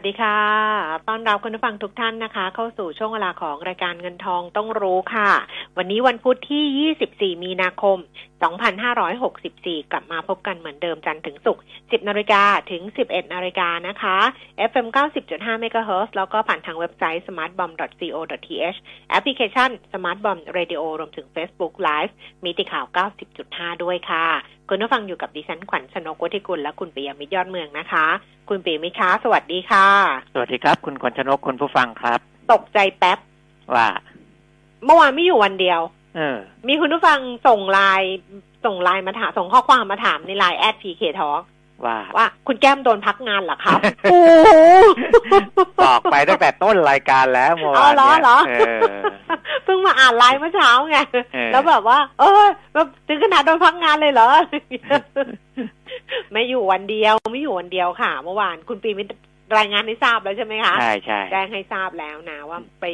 วัสดีค่ะ ต้อนรับคุณผู้ฟังทุกท่านนะคะ เข้าสู่ช่วงเวลาของรายการเงินทองต้องรู้ค่ะ วันนี้วันพุธที่ 24 มีนาคม2564 กลับมาพบกันเหมือนเดิมจันทร์ถึงศุกร์ 10 นาฬิกาถึง 11 นาฬิกานะคะ FM 90.5 MHz แล้วก็ผ่านทางเว็บไซต์ smartbomb.co.th แอปพลิเคชัน smartbomb radio รวมถึง Facebook Live มีติข่าว 90.5 ด้วยค่ะ คุณผู้ฟังอยู่กับดิฉันขวัญชนกวทิกุลและคุณปิยมิตรยอดเมืองนะคะ คุณปิยมิตรคะสวัสดีค่ะ สวัสดีครับ คุณขวัญชนกคุณผู้ฟังครับ ตกใจแป๊บว่า เมื่อวานไม่อยู่วันเดียวเออ มีคุณผู้ฟังส่งไลน์ส่งไลน์มาถามส่งข้อความมาถามในไลน์แอด PK Talk ว่าว่าคุณแก้มโดนพักงานเหรอครับโอ้บอกไปตั้งแต่ต้นรายการแล้วเมื่ออ๋อวานเหรอเนี่ยเหรอเออเพิ่งมาอ่านไลน์เมื่อเช้าไงเออแล้วแบบว่า เออแบบถึงขนาดโดนพักงานเลยเหรอไม่อยู่วันเดียวไม่อยู่วันเดียวค่ะ เมื่อวานคุณปีมิตรรายงานให้ทราบแล้วใช่ไหมคะใช่ใช่แจ้งให้ทราบแล้วนะว่าไป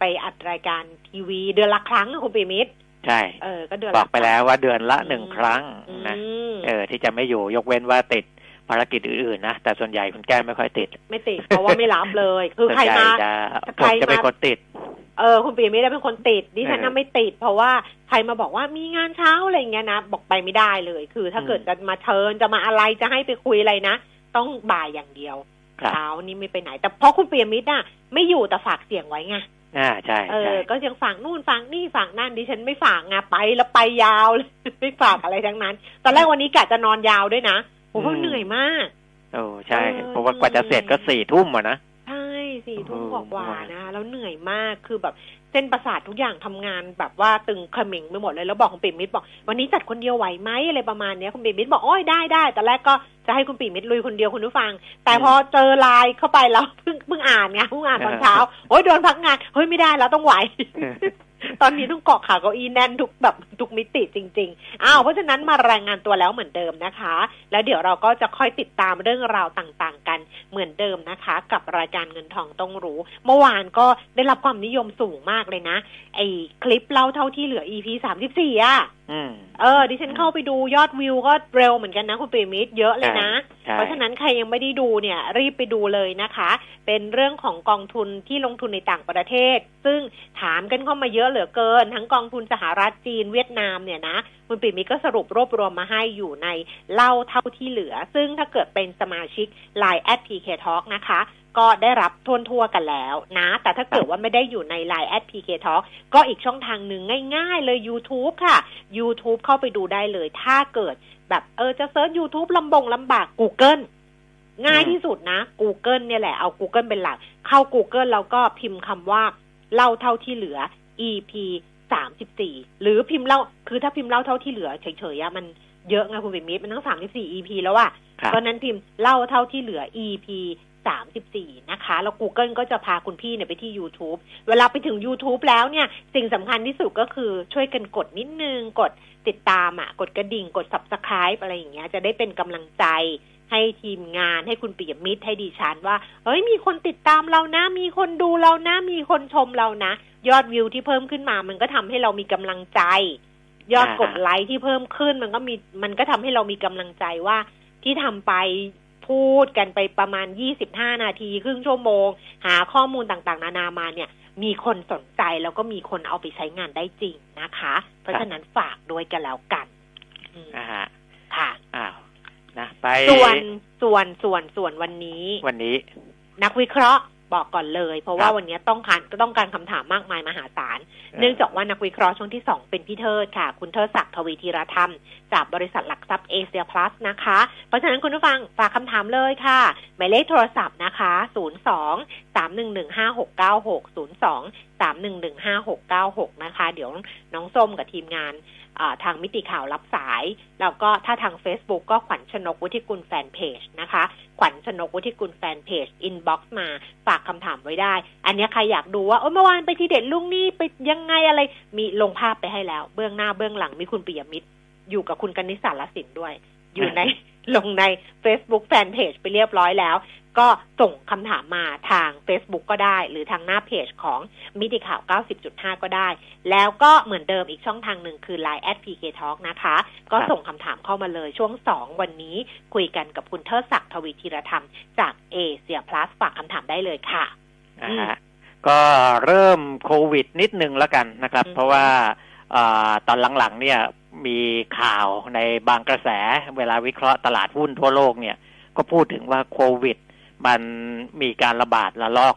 ไปอัดรายการทีวีเดือนละครั้งนะคุณปีมิตรใช่ เออ ก็เดือนบละอกไปแล้วว่าเดือนละหนึ่งครั้งอืนะมเออ ที่จะไม่อยู่ยกเว้นว่าติดภารกิจอื่นๆนะ แต่ส่วนใหญ่คุณแก้มไม่ค่อยติด ไม่ติด เพราะว่าไม่รับเลย คือส่วนใครใหญ่มาจะใคผรมจะเป็นมาคนติด เออ คุณปีไม่ได้เป็นคนติด ดิฉันเอน่ะอไม่ติด เพราะว่าใครมาบอกว่ามีงานเช้าอะไรอย่างเงี้ยนะ บอกไปไม่ได้เลย คือ ถ้าอืมเกิดจะมาเชิญจะมาอะไรจะให้ไปคุยอะไรนะ ต้องบ่ายอย่างเดียวครับเช้านี่ไม่ไปไหน แต่เพราะคุณเปียมิตรน่ะ ไม่อยู่แต่ฝากเสียงไว้ไง อ่าใช่เอใช่อก็ยังฝากนู่นฝากนี่ฝากนั่นดิฉันไม่ฝากไงไปแล้วไปยาวเลยไม่ฝากอะไรทั้งนั้น ตอนแรกวันนี้กะจะนอนยาวด้วยนะโอ้โหเหนื่อยมากโอ้ใช่เออเพราะว่ากว่าจะเสร็จก็สี่ทุ่มอะนะใช่สี่ทุ่มโอ้กโหว่าๆนะแล้วเหนื่อยมากคือแบบ เส้นประสาททุกอย่างทำงานแบบว่าตึงเขมิงไปหมดเลยแล้วบอกคุณปิ่มมิตรบอก วันนี้จัดคนเดียวไหวไหมอะไรประมาณเนี้ยคุณปิ่มมิตรบอกโอ้ยได้ได้แต่แรกก็จะให้คุณปิ่มมิตรลุยคนเดียวคุณผู้ฟัง แต่พอเจอไลน์เข้าไปแล้วเพิ่งเพิ่งอ่านไงเพิ่งอ่านตอนเช้าโอ้ยโดนพักงานเฮ้ยไม่ได้แล้วต้องไหว ตอนนี้ต้องเกาะขาเก้าอี้แน่นทุกแบบทุกมิติจริง ๆ อ้าวเพราะฉะนั้นมารายงานตัวแล้วเหมือนเดิมนะคะ แล้วเดี๋ยวเราก็จะค่อยติดตามเรื่องราวต่างๆ กันเหมือนเดิมนะคะ กับรายการเงินทองต้องรู้ เมื่อวานก็ได้รับความนิยมสูงมากเลยนะ ไอคลิปเล่าเท่าที่เหลือ EP สามสิบสี่อะ เออ ดิฉันเข้าไปดูยอดวิวก็เร็วเหมือนกันนะคุณเปรมิตรเยอะเลยนะใช่เพราะฉะนั้นใครยังไม่ได้ดูเนี่ย รีบไปดูเลยนะคะ เป็นเรื่องของกองทุนที่ลงทุนในต่างประเทศ ซึ่งถามกันเข้ามาเยอะเหลือเกิน ทั้งกองทุนสหรัฐจีนเวียดนามเนี่ยนะคุณปิ่มมิตรก็สรุปรวบรวมมาให้อยู่ในเล่าเท่าที่เหลือ ซึ่งถ้าเกิดเป็นสมาชิก Line แอด PK Talk นะคะ ก็ได้รับทวนทั่วๆกันแล้วนะ แต่ถ้าเกิดว่าไม่ได้อยู่ใน Line แอด PK Talk ก็อีกช่องทางหนึ่งง่าย ๆ เลย YouTube ค่ะ YouTube เข้าไปดูได้เลย ถ้าเกิดแบบเออจะเซิร์ช YouTube ลำบงลำบาก Google ง่ายที่สุดนะ Google เนี่ยแหละ เอา Google เป็นหลัก เข้า Google แล้วก็พิมพ์คำว่า เล่าเท่าที่เหลือ EP สามสิบสี่หรือพิมพ์เล่า คือถ้าพิมพ์เล่าเท่าที่เหลือเฉยๆอะมันเยอะไงคุณบิมิตรมันทั้งสามสิบสี่ EP แล้วอะครับเพราะฉะนั้นพิมพ์เล่าเท่าที่เหลือ EP สามสิบสี่นะคะ แล้ว Google ก็จะพาคุณพี่เนี่ยไปที่ YouTube เวลาไปถึง YouTube แล้วเนี่ย สิ่งสำคัญที่สุดก็คือช่วยกันกดนิดนึง กดติดตามอะ กดกระดิ่ง กด subscribe อะไรอย่างเงี้ย จะได้เป็นกำลังใจให้ทีมงานให้คุณปิยมิตรให้ดิฉันว่า เฮ้ย มีคนติดตามเรานะ มีคนดูเรานะ มีคนชมเรานะ ยอดวิวที่เพิ่มขึ้นมา มันก็ทำให้เรามีกำลังใจ ยอดกดไลค์ที่เพิ่มขึ้น มันก็มีมันก็ทำให้เรามีกำลังใจว่าที่ทำไป พูดกันไปประมาณยี่สิบห้านาที ครึ่งชั่วโมง หาข้อมูลต่างๆ นานามาเนี่ย มีคนสนใจแล้วก็มีคนเอาไปใช้งานได้จริงนะคะ เพราะฉะนั้นฝากด้วยกันแล้วกันอืมอ่าฮะค่ะอ้าวนะไปส่วนส่วนส่วนส่วนวันนี้ วันนี้ นักวิเคราะห์ บอกก่อนเลย เพราะว่าครับวันนี้ต้องการต้องการคำถามมากมายมหาศาล เนื่องจากว่านักวิเคราะห์ช่วงที่สองเป็นพี่เทิดค่ะ คุณเทิดศักดิ์ทวีธีระธรรม จากบริษัทหลักทรัพย์เอเชียพลัสนะคะ เพราะฉะนั้นคุณผู้ฟังฝากคำถามเลยค่ะ หมายเลขโทรศัพท์นะคะ 0 2สามหนึ่งหนึ่งห้าหกเก้าหกศูนย์สองสามหนึ่งหนึ่งห้าหกเก้าหกนะคะ เดี๋ยวน้องส้มกับทีมงานอ่า ทางมิติข่าวรับสาย แล้วก็ถ้าทาง Facebook ก็ขวัญชนกวุฒิกุลแฟนเพจนะคะ ขวัญชนกวุฒิกุล fanpage inbox มาฝากคำถามไว้ได้ อันเนี้ยใครอยากดูว่าเออเมื่อวานไปทีเด็ดลุงนี่ไปยังไงอะไร มีลงภาพไปให้แล้ว เบื้องหน้าเบื้องหลังมีคุณปิยมิตร อยู่กับคุณกนิษฐ์สารสินด้วย อยู่ในลงใน Facebook Fanpage ไปเรียบร้อยแล้ว ก็ส่งคำถามมาทาง Facebook ก็ได้ หรือทางหน้าเพจของมิติข่าว 90.5 ก็ได้ แล้วก็เหมือนเดิมอีกช่องทางหนึ่งคือ Line at PK Talk นะคะ ก็ครับส่งคำถามเข้ามาเลยช่วง 2 วันนี้คุยกันกับคุณเทิดศักดิ์ทวีธีรธรรม จากเอเชียพลัสฝากคำถามได้เลยค่ะอ่าฮะก็เริ่มโควิดนิดนึงแล้วกันนะครับอืมเพราะว่าอาตอนหลังๆเนี่ยมีข่าวในบางกระแสเวลาวิเคราะห์ตลาดหุ้นทั่วโลกเนี่ย ก็พูดถึงว่าโควิด มันมีการระบาดระลอก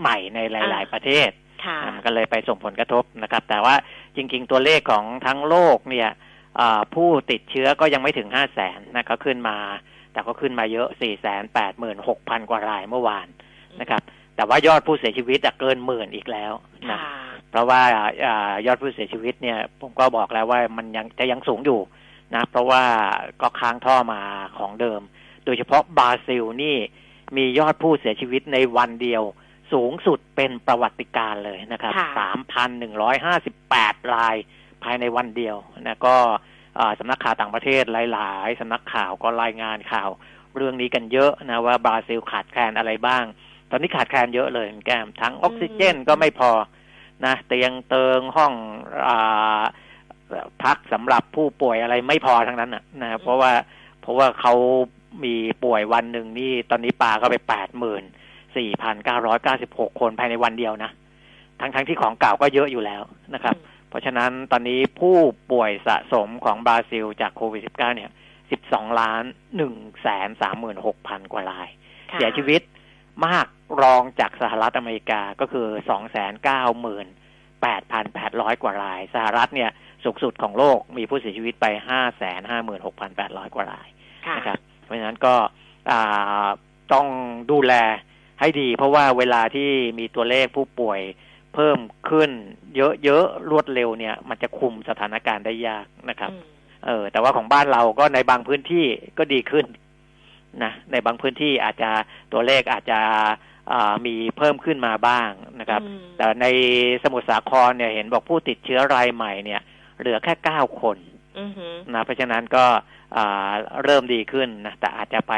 ใหม่ในหลาย ๆ ประเทศค่ะมันก็เลยไปส่งผลกระทบนะครับ แต่ว่าจริง ๆ ตัวเลขของทั้งโลกเนี่ยอ่าผู้ติดเชื้อก็ยังไม่ถึงห้าแสนนะก็ขึ้นมา แต่ก็ขึ้นมาเยอะสี่แสนแปดหมื่นหกพันกว่ารายเมื่อวานนะครับ แต่ว่ายอดผู้เสียชีวิตอะเกินหมื่นอีกแล้วนะค่ะเพราะว่าอายอดผู้เสียชีวิตเนี่ยผมก็บอกแล้วว่ามันยังจะยังสูงอยู่นะ เพราะว่าก็ค้างท่อมาของเดิม โดยเฉพาะบราซิลนี่ มียอดผู้เสียชีวิตในวันเดียว สูงสุดเป็นประวัติการณ์เลยนะครับค่ะสามพันหนึ่งร้อยห้าสิบแปดรายภายในวันเดียวนะก็อ่าสำนักข่าวต่างประเทศหลาย ๆสำนักข่าวก็รายงานข่าวเรื่องนี้กันเยอะนะว่าบราซิลขาดแคลนอะไรบ้าง ตอนนี้ขาดแคลนเยอะเลยคุณแก้มทั้งออกซิเจนก็ไม่พอนะเตียงเติงห้องอาพักสำหรับผู้ป่วยอะไรไม่พอทั้งนั้นนะนะเพราะว่าเพราะว่าเขา มีป่วยวันหนึ่งนี่ตอนนี้ปาเข้าไปแปดหมื่นสี่พันเก้าร้อยเก้าสิบหกคนภายในวันเดียวนะ ทั้งทั้งที่ของเก่าก็เยอะอยู่แล้วนะครับ เพราะฉะนั้นตอนนี้ผู้ป่วยสะสมของบราซิลจากโควิด -19 เนี่ย12ล้าน1แสน36,000กว่ารายค่ะเสียชีวิตมากรองจากสหรัฐอเมริกาก็คือ298,800กว่าราย สหรัฐเนี่ยสูงสุดของโลกมีผู้เสียชีวิตไป556,800กว่ารายค่ะนะครับ เพราะฉะนั้นก็อ่าต้องดูแลให้ดี เพราะว่าเวลาที่มีตัวเลขผู้ป่วยเพิ่มขึ้น เยอะๆรวดเร็วเนี่ย มันจะคุมสถานการณ์ได้ยากนะครับอืมเออ แต่ว่าของบ้านเราก็ในบางพื้นที่ก็ดีขึ้นนะในบางพื้นที่อาจจะตัวเลขอาจจะอ่ามีเพิ่มขึ้นมาบ้างนะครับอืมแต่ในสมุทรสาครเนี่ยเห็นบอกผู้ติดเชื้อรายใหม่เนี่ย เหลือแค่เก้าคนอือหือ นะเพราะฉะนั้นก็อ่าเริ่มดีขึ้นนะแต่อาจจะไป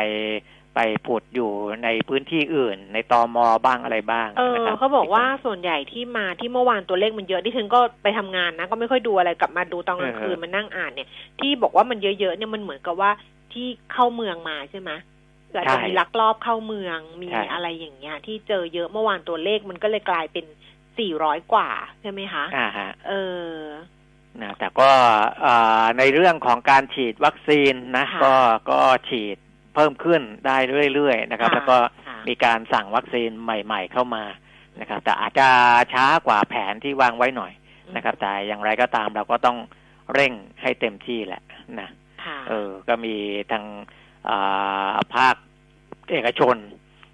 ไปผุดอยู่ในพื้นที่อื่น ในตอมอบ้างอะไรบ้างเออนะครับเขาบอกว่าส่วนใหญ่ที่มาที่เมื่อวานตัวเลขมันเยอะที่ฉันก็ไปทำงานนะ ก็ไม่ค่อยดูอะไรกลับมาดูตอนกลางคืนมานั่งอ่านเนี่ย ที่บอกว่ามันเยอะๆเนี่ยมันเหมือนกับว่าที่เข้าเมืองมาใช่ไหมอาจจะมีลักลอบเข้าเมืองมีอะไรอย่างเงี้ย ที่เจอเยอะเมื่อวานตัวเลขมันก็เลยกลายเป็นสี่ร้อยกว่าใช่ไหมคะอ่าฮะเออ นะแต่ก็อ่าในเรื่องของการฉีดวัคซีนนะค่ะก็ก็ฉีดเพิ่มขึ้นได้เรื่อยๆนะครับค่ะแล้วก็ค่ะมีการสั่งวัคซีนใหม่ ๆ เข้ามานะครับ แต่อาจจะช้ากว่าแผนที่วางไว้หน่อยนะครับ แต่อย่างไรก็ตามเราก็ต้องเร่งให้เต็มที่แหละนะค่ะเออ ก็มีทางอ่าภาคเอกชน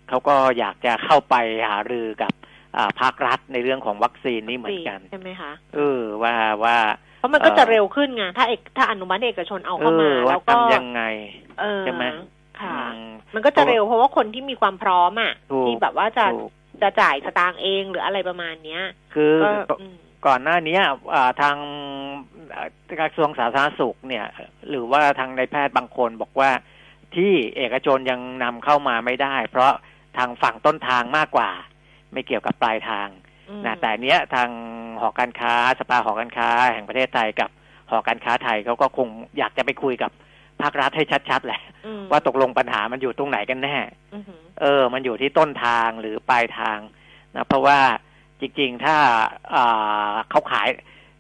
เขาก็อยากจะเข้าไปหารือกับอ่าภาครัฐในเรื่องของวัคซีนนี้เหมือนกันใช่ไหมคะเออว่าว่า เพราะมันก็จะเออเร็วขึ้นไงถ้าเอกถ้าอนุมัติเอกชนเอาเอเข้ามาอว่าแล้วก็ทำยังไงเออใช่ไหมค่ะอืมมันก็จะเร็วเพราะว่าคนที่มีความพร้อมอะถูกที่แบบว่าจะถูกจะจ่ายสตางค์เองหรืออะไรประมาณเนี้ย คือก็อืมก่อนหน้านี้อ่าทางอ่ากระทรวงสาธารณสุขเนี่ย หรือว่าทางนายแพทย์บางคนบอกว่าที่เอกชนยังนำเข้ามาไม่ได้ เพราะทางฝั่งต้นทางมากกว่า ไม่เกี่ยวกับปลายทางอืม นะแต่เนี้ยทางหอการค้าสภาหอการค้า แห่งประเทศไทยกับหอการค้าไทยเขาก็คงอยากจะไปคุยกับภาครัฐให้ชัดๆแหละอืมว่าตกลงปัญหามันอยู่ตรงไหนกันแน่อือหือเออ มันอยู่ที่ต้นทางหรือปลายทางนะเพราะว่าจริงๆ ถ้าอ่าเขาขาย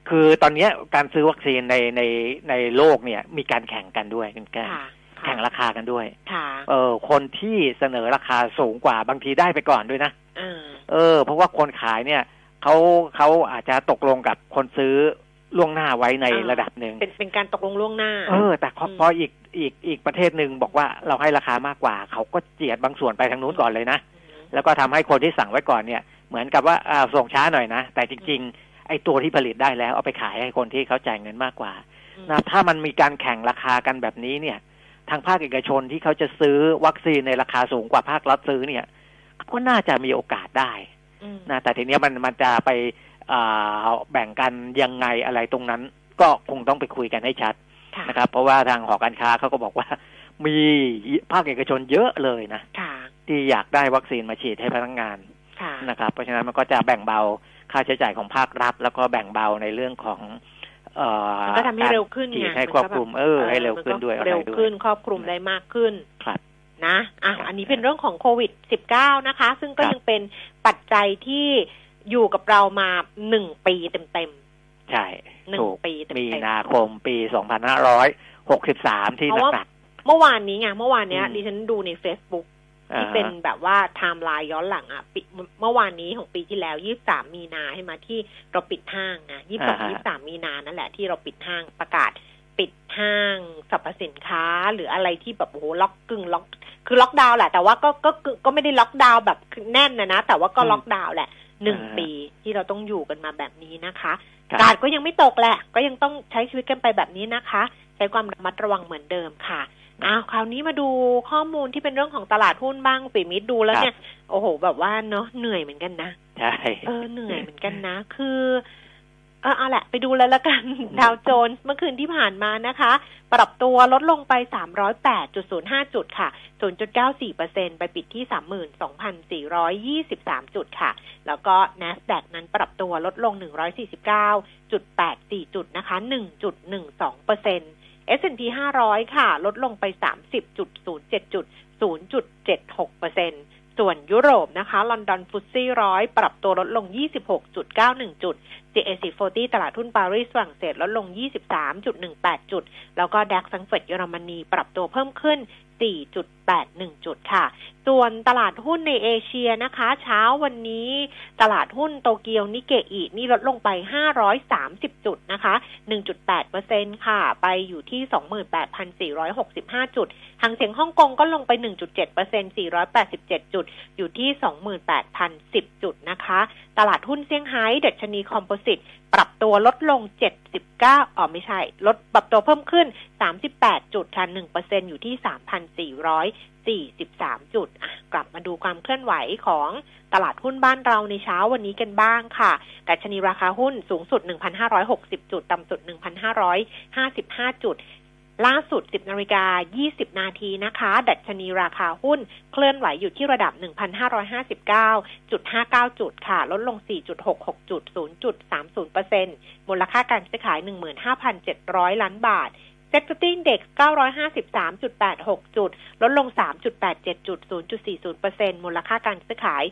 คือตอนเนี้ยการซื้อวัคซีนในในในโลกเนี่ย มีการแข่งกันด้วยคุณแก้วค่ะ แข่งราคากันด้วยค่ะเออ คนที่เสนอราคาสูงกว่าบางทีได้ไปก่อนด้วยนะอ่าเออ เพราะว่าคนขายเนี่ยเขาเขาอาจจะตกลงกับคนซื้อล่วงหน้าไว้ในระดับหนึ่งเป็นเป็นการตกลงล่วงหน้า เออ แต่พออืมพออีกอีกอีกประเทศหนึ่งบอกว่าเราให้ราคามากกว่า เขาก็เจียดบางส่วนไปทางนู้นก่อนเลยนะอืมแล้วก็ทำให้คนที่สั่งไว้ก่อนเนี่ย เหมือนกับว่าอ่าส่งช้าหน่อยนะ แต่จริง ๆ ไอ้ตัวที่ผลิตได้แล้วเอาไปขายให้คนที่เขาจ่ายเงินมากกว่าอืมนะถ้ามันมีการแข่งราคากันแบบนี้เนี่ย ทางภาคเอกชนที่เขาจะซื้อวัคซีนในราคาสูงกว่าภาครัฐซื้อเนี่ย ก็น่าจะมีโอกาสได้อืมนะแต่ทีเนี้ยมันมันจะไปอ่าแบ่งกันยังไงอะไรตรงนั้น ก็คงต้องไปคุยกันให้ชัดค่ะนะครับ เพราะว่าทางหอการค้าเขาก็บอกว่ามีภาคเอกชนเยอะเลยนะค่ะที่อยากได้วัคซีนมาฉีดให้พนักงานค่ะนะครับ เพราะฉะนั้นมันก็จะแบ่งเบาค่าใช้จ่ายของภาครัฐ แล้วก็แบ่งเบาในเรื่องของเอ่อมัน ก็ทำให้เร็วขึ้นฉีไงดให้ครอบคลุมเออให้เร็วขึ้นด้วยมัอะก็ไรเร็วด้วยขึ้นครอบคลุมได้มากขึ้นครับนะอะอันนี้เป็นเรื่องของโควิด -19 นะคะ ซึ่งก็ครับยังเป็นปัจจัยที่อยู่กับเรามาหนึ่งปีเต็มใช่หนึ่งถูกปีเต็มๆมีนาคมปี2563ที่เพราะว่าหนักๆเมื่อวานนี้ไงเมื่อวานเนี้ยอืมดิฉันดูใน Facebook ๆอ่า ที่เป็นแบบว่าไทม์ไลน์ย้อนหลังอะปีเมื่อวานนี้ของปีที่แล้ว23มีนาให้มาที่เราปิดห้างอะ22 23มีนานั่นแหละที่เราปิดห้างประกาศปิดห้างสรรพสินค้า หรืออะไรที่แบบโอ้โหล็อกกึ่งล็อกคือล็อกดาวน์แหละแต่ว่าก็ก็ก็ก็ไม่ได้ล็อกดาวน์แบบแน่นนะนะ แต่ว่าก็ล็อกดาวน์แหละหนึ่งปีที่เราต้องอยู่กันมาแบบนี้นะคะครับการ์ดก็ยังไม่ตกแหละ ก็ยังต้องใช้ชีวิตกันไปแบบนี้นะคะ ใช้ความระมัดระวังเหมือนเดิมค่ะ อ้าวคราวนี้มาดูข้อมูลที่เป็นเรื่องของตลาดหุ้นบ้างปีมิตรดูแล้วเนี่ย โอ้โห แบบว่าเนาะเหนื่อยเหมือนกันนะใช่เออเหนื่อยเหมือนกันนะ คือเออเอาแหละ ไปดูเลยละกันดาวโจนส์เมื่อคืนที่ผ่านมานะคะ ปรับตัวลดลงไป 308.05 จุดค่ะ 0.94%ไปปิดที่ 32,423 จุดค่ะ แล้วก็ NASDAQ นั้นปรับตัวลดลง 149.84 จุดนะคะ 1.12% S&P 500 ค่ะ ลดลงไป 30.07 จุด 0.76%ส่วนยุโรปนะคะลอนดอนฟุตซี่ร้อยปรับตัวลดลง 26.91 จุด CAC 40 ตลาดทุนปารีสฝรั่งเศสลดลง 23.18 จุด แล้วก็ดัคซังเฟิร์ตเยอรมนีปรับตัวเพิ่มขึ้น 4.8 81. จุดค่ะ ส่วนตลาดหุ้นในเอเชียนะคะ เช้าวันนี้ตลาดหุ้นโตเกียวนิเกอีนี่ลดลงไป 530 จุดนะคะ 1.8%ค่ะ ไปอยู่ที่ 28,465 จุดหางเสียงฮ่องกงก็ลงไป 1.7% 487 จุด อยู่ที่ 28,010 จุดนะคะ ตลาดหุ้นเซี่ยงไฮ้เดัชนีคอมโพสิตปรับตัวลดลง 79อ๋อไม่ใช่ ลดปรับตัวเพิ่มขึ้น 38 จุดค่ะ1%อยู่ที่43 จุด กลับมาดูความเคลื่อนไหวของตลาดหุ้นบ้านเราในเช้าวันนี้กันบ้างค่ะ ดัชนีราคาหุ้นสูงสุด 1,560 จุด ต่ำสุด 1,555 จุด ล่าสุด 10นาฬิกา20 นาทีนะคะ ดัชนีราคาหุ้นเคลื่อนไหวอยู่ที่ระดับ 1,559.59 จุดค่ะ ลดลง 4.66 จุด 0.30%มูลค่าการซื้อขาย 15,700 ล้านบาท เซ็ตฟินเด็ก953.86 จุด ลดลง 3.87 จุด 0.40%มูลค่าการซื้อขาย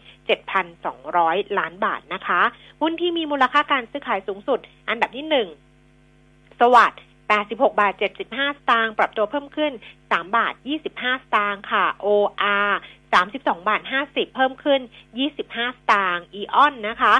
7,200 ล้านบาทนะคะ หุ้นที่มีมูลค่าการซื้อขายสูงสุด อันดับที่ 1 สวัสด์86 บาท 75 สตางค์ ปรับตัวเพิ่มขึ้น 3 บาท 25 สตางค์ค่ะ OR 32 บาท 50 เพิ่มขึ้น 25 สตางค์ อีออนนะคะ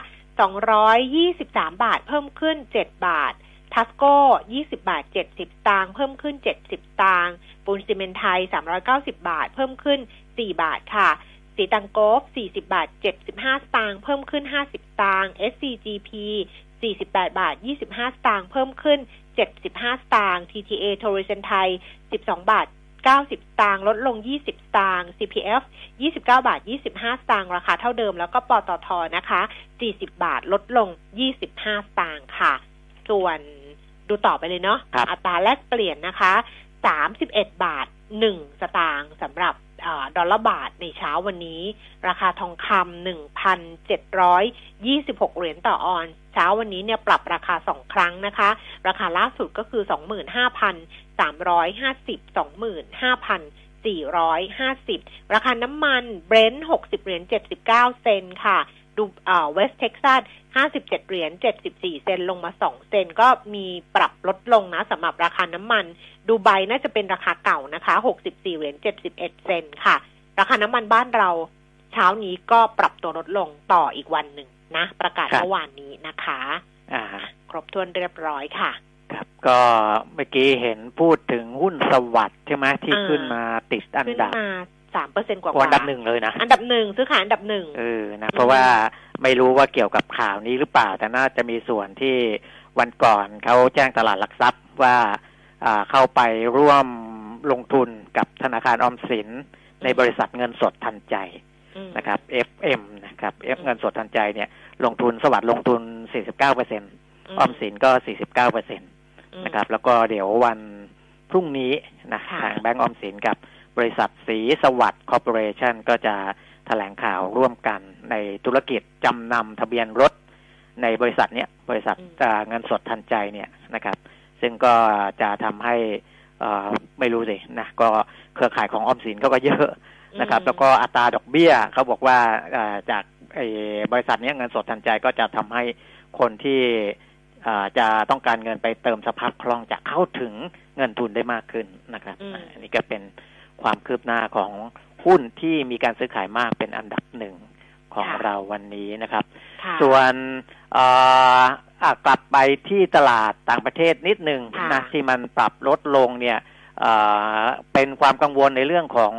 223 บาท เพิ่มขึ้น 7 บาท TASCO 20 บาท 70 ตางค์เพิ่มขึ้น 70 ตางค์ปูนซิเมนต์ไทย 390 บาท เพิ่มขึ้น 4 บาทค่ะ สีตังโกฟ40 บาท 75 สตางค์เพิ่มขึ้น 50 ตางค์ SCGP 48 บาท 25 สตางค์เพิ่มขึ้น 75 สตางค์ TTA โทรีเซนไทย 12 บาท90 สตางค์ลดลง 20 สตางค์ CPF 29 บาท 25 สตางค์ราคาเท่าเดิม แล้วก็ปตทนะคะ 40 บาทลดลง 25 สตางค์ค่ะ ส่วน ดูต่อไปเลยเนาะครับอัตราแลกเปลี่ยนนะคะ31บาท1สตางค์สำหรับเออดอลลาร์บาทในเช้าวันนี้ ราคาทองคำ1,726เหรียญต่อออนซ์เช้าวันนี้เนี่ยปรับราคาสองครั้งนะคะ ราคาล่าสุดก็คือ25,350 25,450ราคาน้ำมันเบรนท์60เหรียญ79เซนต์ค่ะ ดูอ่าเวสต์เท็กซัส57 เหรียญ 74 เซนต์ลงมา 2 เซนต์ก็มีปรับลดลงนะสำหรับราคาน้ำมัน ดูไบน่าจะเป็นราคาเก่านะคะ 64 เหรียญ 71 เซนต์ค่ะ ราคาน้ำมันบ้านเราเช้านี้ก็ปรับตัวลดลงต่ออีกวันหนึ่งนะ ประกาศครับเมื่อวานนี้นะคะอ่าครบถ้วนเรียบร้อยค่ะ ครับก็เมื่อกี้เห็นพูดถึงหุ้นสวัสดิ์ใช่ไหมที่อ่าขึ้นมาติดอันขึ้นดับมา สามเปอร์เซ็นกว่าโอ้อันดับหนึ่งเลยนะ อันดับหนึ่งซื้อขายอันดับหนึ่งเออนะเพราะว่าไม่รู้ว่าเกี่ยวกับข่าวนี้หรือเปล่า แต่น่าจะมีส่วนที่วันก่อนเขาแจ้งตลาดหลักทรัพย์ว่าอ่าเข้าไปร่วมลงทุนกับธนาคารออมสิน ในบริษัทเงินสดทันใจอืมนะครับ FM นะครับ F เงินสดทันใจเนี่ย ลงทุนสวัสด์ลงทุน 49เปอร์เซ็นต์ออมสินก็ 49เปอร์เซ็นต์อืมนะครับ แล้วก็เดี๋ยววันพรุ่งนี้นะค่ะทางแบงก์ออมสินกับ บริษัทสีสวัสด์คอร์ปอเรชันก็จะแถลงข่าวร่วมกันในธุรกิจจำนำทะเบียนรถในบริษัทเนี้ยบริษัทอ่าเงินสดทันใจเนี่ยนะครับ ซึ่งก็จะทำให้เอ่อไม่รู้สินะก็เครือข่ายของออมสินเขาก็เยอะนะครับอืมแล้วก็อัตราดอกเบี้ยเขาบอกว่าเอ่อจากไอ้บริษัทเนี้ยเงินสดทันใจก็จะทำให้คนที่อ่าจะต้องการเงินไปเติมสภาพคล่องจะเข้าถึงเงินทุนได้มากขึ้นนะครับอืมอันนี้ก็เป็น ความคืบหน้าของหุ้นที่มีการซื้อขายมากเป็นอันดับหนึ่งของเราวันนี้นะครับค่ะส่วนเอ่ออะกลับไปที่ตลาดต่างประเทศนิดหนึ่งค่ะนะที่มันปรับลดลงเนี่ยเอ่อเป็นความกังวลในเรื่องของ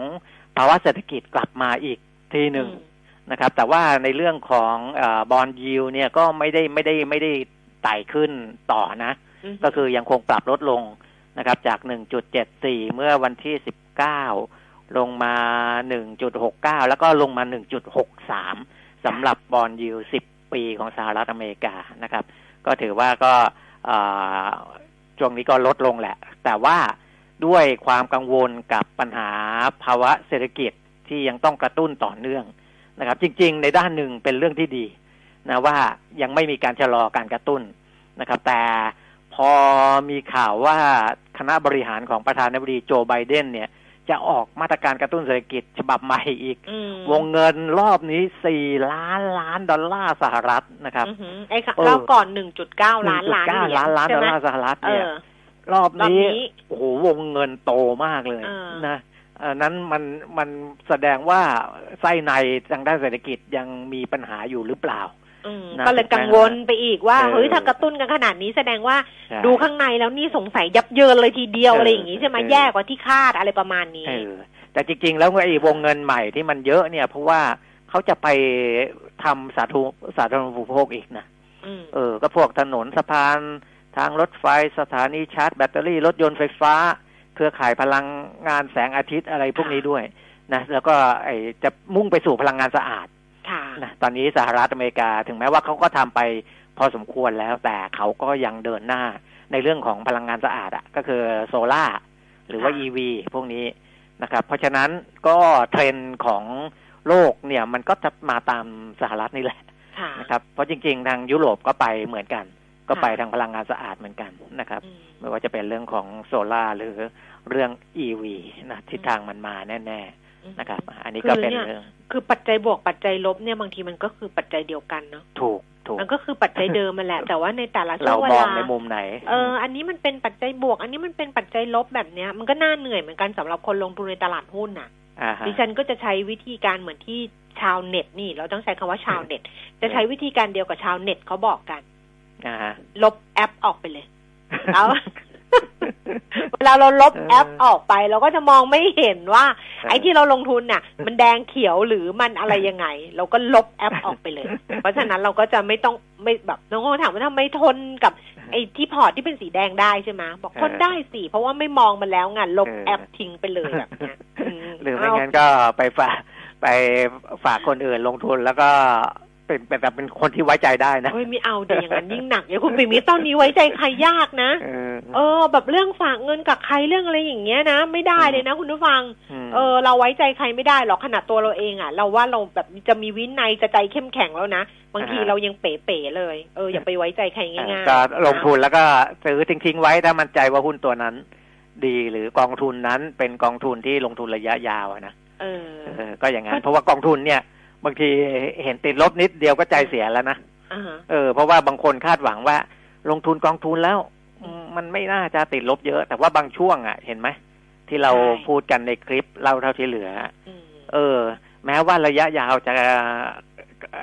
ภาวะเศรษฐกิจกลับมาอีกทีหนึ่งอืมนะครับ แต่ว่าในเรื่องของบอลยิวเนี่ยก็ไม่ได้ไม่ได้ไม่ได้ไต่ขึ้นต่อนะมก็คือยังคงปรับลดลงนะครับ จาก 1.74 เมื่อวันที่ 19ลงมา1.69แล้วก็ลงมา1.63สำหรับบอลยู10ปีของสหรัฐอเมริกานะครับ ก็ถือว่าก็ช่วงนี้ก็ลดลงแหละ แต่ว่าด้วยความกังวลกับปัญหาภาวะเศรษฐกิจที่ยังต้องกระตุ้นต่อเนื่องนะครับ จริง ๆ ในด้านหนึ่งเป็นเรื่องที่ดีนะว่ายังไม่มีการชะลอการกระตุ้นนะครับ แต่พอมีข่าวว่าคณะบริหารของประธานาธิบดีโจไบเดนเนี่ย จะออกมาตรการกระตุ้นเศรษฐกิจฉบับใหม่อีกอืมวงเงินรอบนี้4ล้านล้านดอลลาร์สหรัฐนะครับอือหือไอ้ค่ะเออรอบก่อนหนึ่งจุดเก้าล้านล้าน1.9เหรียญล้านล้านใช่ดอลไหมลาร์สหรัฐเอเนี่ยอรอบรอบนี้นี้โอ้โหวงเงินโตมากเลยเออนะเอันนั้นมันมันแสดงว่าไส้ในทางด้านเศรษฐกิจยังมีปัญหาอยู่หรือเปล่าอืมนะ ก็เลยกังวลไปอีกว่าเออเฮ้ยถ้ากระตุ้นกันขนาดนี้แสดงว่าใช่ดูข้างในแล้วนี่สงสัยยับเยินเลยทีเดียวเอออะไรอย่างงี้ใช่ไหมเออแย่กว่าที่คาดอะไรประมาณนี้เออแต่จริง ๆ แล้วไอ้วงเงินใหม่ที่มันเยอะเนี่ย เพราะว่าเขาจะไปทำสาธารณสาธารณูปโภคอีกนะอืมเออ ก็พวกถนนสะพาน ทางรถไฟสถานีชาร์จแบตเตอรี่รถยนต์ไฟฟ้า เครือข่ายพลังงานแสงอาทิตย์อะไรพวกนี้ด้วยนะแล้วก็ไอจะมุ่งไปสู่พลังงานสะอาดค่ะ นะตอนนี้สหรัฐอเมริกาถึงแม้ว่าเขาก็ทำไปพอสมควรแล้วแต่เขาก็ยังเดินหน้าในเรื่องของพลังงานสะอาดอะก็คือโซล่าหรือว่าค่ะ EV พวกนี้นะครับ เพราะฉะนั้นก็เทรนด์ของโลกเนี่ยมันก็จะมาตามสหรัฐนี่แหละค่ะนะครับ เพราะจริงๆ ทางยุโรปก็ไปเหมือนกัน ก็ค่ะไปทางพลังงานสะอาดเหมือนกันนะครับอืมไม่ว่าจะเป็นเรื่องของโซล่าหรือเรื่อง EV นะทิศทางมันมาแน่ ๆ นะครับอันนี้ก็เป็นคือเนี่ยเรื่องคือปัจจัยบวกปัจจัยลบเนี่ยบางทีมันก็คือปัจจัยเดียวกันเนาะถูกถูกมันก็คือปัจจัยเดิมมันแหละ แต่ว่าในแต่ละช่เราวงเวมองลาในมุมไหนเอออันนี้มันเป็นปัจจัยบวก อันนี้มันเป็นปัจจัยลบแบบเนี้ย มันก็น่าเหนื่อยเหมือนกันสำหรับคนลงทุนในตลาดหุ้นน่ะอ่าฮะดิฉันก็จะใช้วิธีการเหมือนที่ชาวเน็ตนี่ เราต้องใช้คำว่าชาวเน็ต จะใช้วิธีการเดียวกับชาวเน็ตเขาบอกกันอ่าฮะลบแอปออกไปเลย เอา เวลาเราลบแอปออกไป เราก็จะมองไม่เห็นว่า ไอ้ที่เราลงทุนน่ะ มันแดงเขียวหรือมันอะไรยังไง เราก็ลบแอปออกไปเลย เพราะฉะนั้นเราก็จะไม่ต้องไม่แบบน้องโอถามว่าทำไมทนกับไอ้ที่พอร์ตที่เป็นสีแดงได้ใช่ไหมบอกทนได้สิเพราะว่าไม่มองมันแล้วไงลบเออแอปทิ้งไปเลยแบบเนี้ยมหรือไม่เางั้นก็ไปฝากไปฝากคนอื่นลงทุนแล้วก็ เป็นเป็นแบบเป็นคนที่ไว้ใจได้นะเฮ้ยไม่เอาเดี๋ยวอย่างนั้นยิ่งหนักเดี๋ยวคุณปิมิตตอนนี้ไว้ใจใครยากนะเออเออ แบบเรื่องฝากเงินกับใครเรื่องอะไรอย่างเงี้ยนะไม่ได้เลยนะคุณผู้ฟังมเออ เราไว้ใจใครไม่ได้หรอกขนาดตัวเราเองอะ เราว่าเราแบบจะมีวินัยจะใจเข้มแข็งแล้วนะบางทีอ่าเรายังเป๋ๆเลยเอออย่าไปไว้ใจใครง่ายๆก็ลงทุนแล้วก็ซื้อทิ้งๆไว้ถ้ามั่นใจว่าหุ้นตัวนั้น ดีหรือกองทุนนั้นเป็นกองทุนที่ลงทุนระยะยาวอะนะเออเออ ก็อย่างนั้นเพราะว่ากองทุนเนี่ย บางทีเห็นติดลบนิดเดียวก็ใจเสียแล้วนะอ่าฮะเออ เพราะว่าบางคนคาดหวังว่าลงทุนกองทุนแล้วอืมมันไม่น่าจะติดลบเยอะ แต่ว่าบางช่วงอะ เห็นไหมที่เราพูดกันในคลิปเล่าเท่าที่เหลืออืมเออ แม้ว่าระยะยาวจะ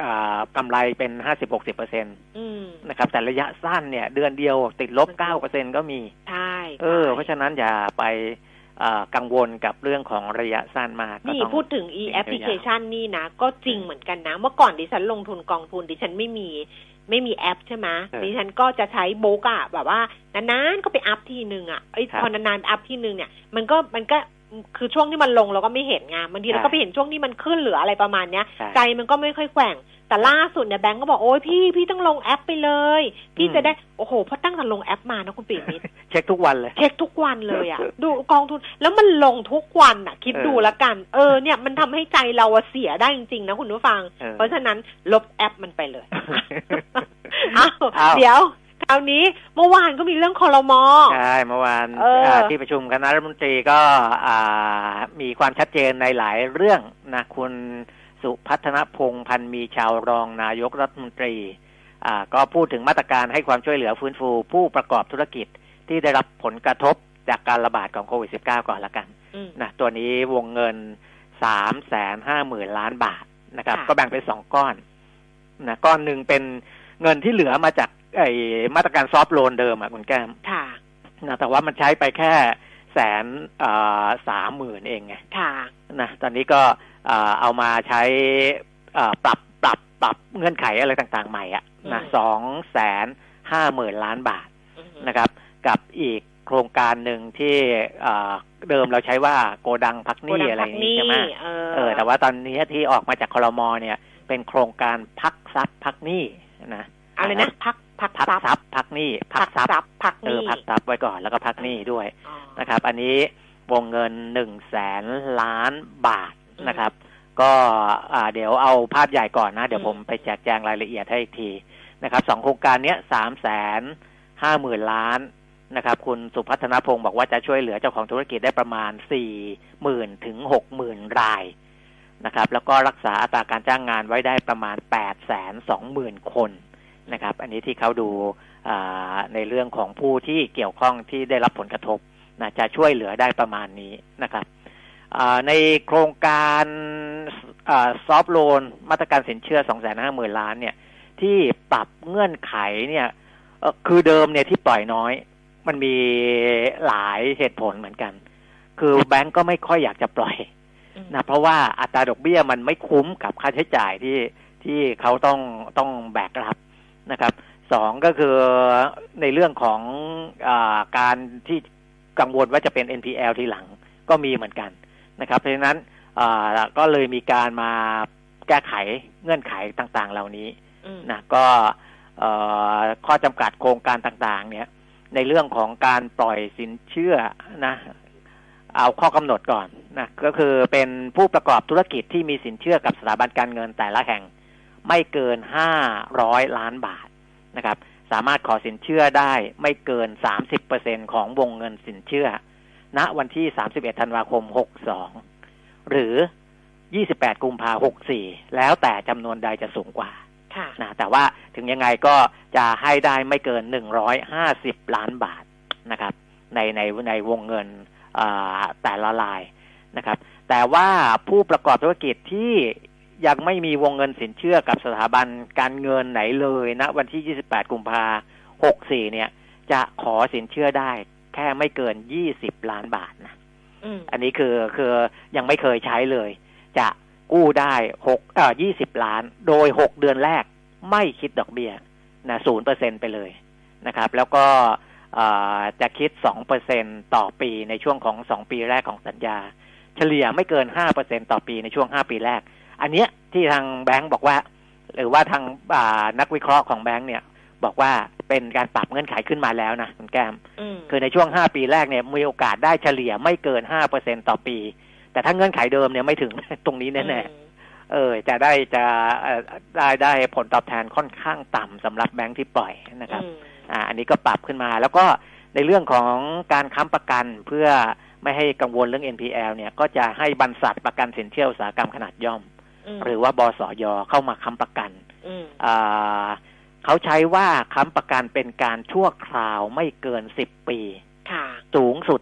อ่ากำไรเป็นห้าสิบหกสิบเปอร์เซ็นตอืมนะครับ แต่ระยะสั้นเนี่ย เดือนเดียวติดลบเก้าเปอร์เซ็นก็มี ใช่ เออ เพราะฉะนั้นอย่าไปเอ่อ กังวลกับเรื่องของระยะสั้นมากก็นี่ต้องพูดถึง e แอปพลิเคชันนี่นะ ก็จริงเหมือนกันนะ เมื่อก่อนดิฉันลงทุนกองทุนดิฉันไม่มีไม่มีแอปใช่ไหมดิฉันก็จะใช้บุ๊กอะแบบว่านานๆก็ไปอัพทีหนึ่งอะไอ้ยพอนานๆอัพทีหนึ่งเนี่ย มันก็มันก็คือช่วงที่มันลงเราก็ไม่เห็นไงบางทีเราก็ไปเห็นช่วงที่มันขึ้นหรืออะไรประมาณเนี้ยใช่ใจมันก็ไม่ค่อยแกว่ง แต่ล่าสุดเนี่ยแบงก์ก็บอกโอ้ยพี่พี่ต้องลงแอปไปเลย พี่จะได้โอ้โหเพราะตั้งแต่ลงแอปมานะคุณปิ่มมิตรเช็คทุกวันเลย เช็คทุกวันเลยอะ ดูกองทุนแล้วมันลงทุกวันอะ คิดเออดูแล้วกัน เออเนี่ยมันทำให้ใจเราอะเสียได้จริงๆนะคุณผู้ฟังเออเพราะฉะนั้นลบแอปมันไปเลยอ้าวอ้าวเดี๋ยวคราวนี้เมื่อวานก็มีเรื่องคอรมอใช่เมื่อวานเอออ่าที่ประชุมคณะรัฐมนตรีก็อ่ามีความชัดเจนในหลายเรื่องนะคุณ สุพัฒนพงษ์พันธ์มีชาวรองนายกรัฐมนตรีอ่าก็พูดถึงมาตรการให้ความช่วยเหลือฟื้นฟู ผู้ประกอบธุรกิจที่ได้รับผลกระทบจากการระบาดของโควิด -19 ก่อนละกันอืมนะตัวนี้วงเงินสามแสนห้าหมื่นล้านบาทนะครับค่ะก็แบ่งเป็นสองก้อนนะก้อนหนึ่งเป็นเงินที่เหลือมาจากไอ้มาตรการซอฟต์โลนเดิมอะคุณแก้มค่ะนะแต่ว่ามันใช้ไปแค่ แสนสามหมื่นเองไงค่ะนะตอนนี้ก็เอ่อเอามาใช้เอ่อปรับปรับปรับเงื่อนไขอะไรต่างๆ ใหม่อะนะอืมสองแสนห้าหมื่นล้านบาทอืมนะครับ กับอีกโครงการหนึ่งที่เอ่อเดิมเราใช้ว่าโกดังพักหโกนี้ดังอะไรพัอกย่างนี้หนี้ใช่ไหมเออเออ แต่ว่าตอนนี้ที่ออกมาจากคลมเนี่ย เป็นโครงการพักทรัพย์พักหนี้นะอะไรนะพัก พักพักทรัพย์ทรัพย์พักหนี้พัพักกทรัพย์ทรัพย์พักหเออนี้พักทรัพย์ไว้ก่อนแล้วก็พักหนี้ด้วยอ๋อนะครับ อันนี้วงเงินหนึ่งแสนล้านบาทอืมนะครับ ก็อ่าเดี๋ยวเอาภาพใหญ่ก่อนนะ เดี๋ยวอืมผมไปแจกแจงรายละเอียดให้อีกทีนะครับสองโครงการเนี้ยสามแสนห้าหมื่นล้านนะครับ คุณสุพัฒนพงศ์บอกว่าจะช่วยเหลือเจ้าของธุรกิจได้ประมาณสี่หมื่นถึงหกหมื่นรายนะครับ แล้วก็รักษาอัตราการจ้างงานไว้ได้ประมาณแปดแสนสองหมื่นคน นะครับ อันนี้ที่เขาดูอ่าในเรื่องของผู้ที่เกี่ยวข้องที่ได้รับผลกระทบนะจะช่วยเหลือได้ประมาณนี้นะครับอ่าในโครงการซอฟโลนมาตรการสินเชื่อ 250,000 ล้านเนี่ย ที่ปรับเงื่อนไขเนี่ยเอ่อคือเดิมเนี่ยที่ปล่อยน้อย มันมีหลายเหตุผลเหมือนกัน คือแบงก์ก็ไม่ค่อยอยากจะปล่อยอืมนะเพราะว่าอัตราดอกเบี้ยมันไม่คุ้มกับค่าใช้จ่ายที่ที่เขาต้องต้องแบกรับ นะครับสองก็คือในเรื่องของอาการที่กังวลว่าจะเป็น NPL ทีหลังก็มีเหมือนกันนะครับ เพราะฉะนั้นอ่าก็เลยมีการมาแก้ไขเงื่อนไขต่างๆ เหล่านี้อืมนะก็เอ่อข้อจำกัดโครงการต่างๆ เนี่ย ในเรื่องของการปล่อยสินเชื่อนะเอาข้อกำหนดก่อนนะก็คือเป็นผู้ประกอบธุรกิจที่มีสินเชื่อกับสถาบันการเงินแต่ละแห่ง ไม่เกินห้าร้อยล้านบาทนะครับ สามารถขอสินเชื่อได้ไม่เกินสามสิบเปอร์เซ็นของวงเงินสินเชื่อ ณวันที่สามสิบเอ็ดธันวาคมหกสองหรือยี่สิบแปดกุมภาหกสี่แล้วแต่จำนวนใดจะสูงกว่าค่ะนะแต่ว่าถึงยังไงก็จะให้ได้ไม่เกินหนึ่งร้อยห้าสิบล้านบาทนะครับ ในในในวงเงินอ่าแต่ละรายนะครับ แต่ว่าผู้ประกอบธุรกิจที่ ยังไม่มีวงเงินสินเชื่อกับสถาบันการเงินไหนเลยนะ วันที่ 28 กุมภา64เนี่ย จะขอสินเชื่อได้ แค่ไม่เกิน 20 ล้านบาทนะอืมอันนี้คือคือยังไม่เคยใช้เลย จะกู้ได้หกเอ่อยี่สิบล้าน โดยหกเดือนแรกไม่คิดดอกเบี้ยนะศูนย์เปอร์เซ็นไปเลยนะครับ แล้วก็เอ่อจะคิดสองเปอร์เซ็นต่อปีในช่วงของสองปีแรกของสัญญา เฉลี่ยไม่เกินห้าเปอร์เซ็นต่อปีในช่วงห้าปีแรก อันเนี้ยที่ทางแบงก์บอกว่า หรือว่าทางอ่านักวิเคราะห์ของแบงก์เนี่ย บอกว่าเป็นการปรับเงื่อนไขขึ้นมาแล้วนะคุณแก้มอืมคือในช่วง5ปีแรกเนี่ยมีโอกาสได้เฉลี่ยไม่เกิน5%ต่อปี แต่ถ้าเงื่อนไขเดิมเนี่ยไม่ถึงตรงนี้แน่อืมๆเออจะได้จะเอ่อได้ได้ผลตอบแทนค่อนข้างต่ำสำหรับแบงค์ที่ปล่อยนะครับอืมอ่าอันนี้ก็ปรับขึ้นมา แล้วก็ในเรื่องของการค้ำประกันเพื่อไม่ให้กังวลเรื่อง NPL เนี่ยก็จะให้บรรษัทประกันสินเชื่ออุตสาหกรรมขนาดย่อมม หรือว่าบสยเข้ามาค้ำประกันอืมอ่าเขาใช้ว่าค้ำประกันเป็นการชั่วคราวไม่เกิน10ปีค่ะสูงสุด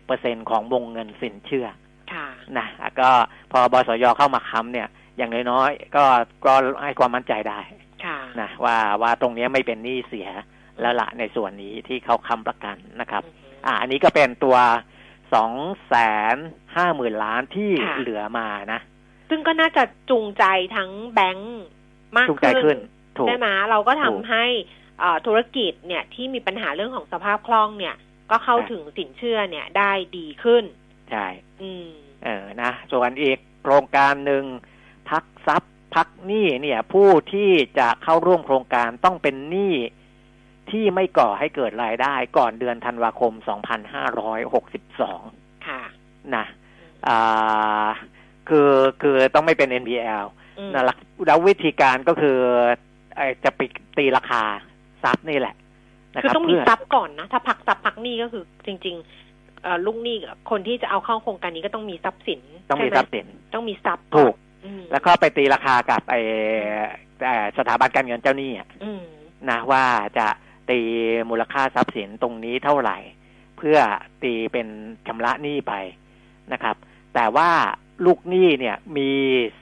40%ของวงเงินสินเชื่อค่ะนะก็พอบสยเข้ามาค้ำเนี่ย อย่างน้อยๆก็ก็ให้ความมั่นใจได้ค่ะนะว่าว่าตรงเนี้ยไม่เป็นหนี้เสียแล้วละในส่วนนี้ที่เขาค้ำประกันนะครับ อ่า อันนี้ก็เป็นตัวสองแสนห้าหมื่นล้านที่ค่ะเหลือมานะ ซึ่งก็น่าจะจูงใจทั้งแบงก์มากจูงใจขึ้นถูกใช่ไหมเราก็ทำถูกให้เอ่อธุรกิจเนี่ยที่มีปัญหาเรื่องของสภาพคล่องเนี่ย ก็เข้าใช่ถึงสินเชื่อเนี่ยได้ดีขึ้น ใช่ อืม เออนะส่วนอีกโครงการหนึ่งพักทรัพย์พักหนี้เนี่ย ผู้ที่จะเข้าร่วมโครงการต้องเป็นหนี้ที่ไม่ก่อให้เกิดรายได้ก่อนเดือนธันวาคม 2562 ค่ะ นะ อ่า คือคือต้องไม่เป็น NPL อืมนะลักแล้ววิธีการก็คือไอ้จะไปตีราคาทรัพย์นี่แหละนะคือรับต้องมีเพื่ทรัพย์ก่อนนะ ถ้าพักทรัพย์พักหนี้ก็คือจริงๆเอ่อลูกหนี้กับคนที่จะเอาเข้าโครงการนี้ก็ต้องมีทรัพย์สิน ต้องมีใช่ไหทรัพย์สินต้องมีทรัพย์ถูกอืมแล้วก็ไปตีราคากับไอ้ไอ้สถาบันการเงินเจ้าหนี้อะอืมนะว่าจะตีมูลค่าทรัพย์สินตรงนี้เท่าไหร่ เพื่อตีเป็นชำระหนี้ไปนะครับ แต่ว่า ลูกหนี้เนี่ยมี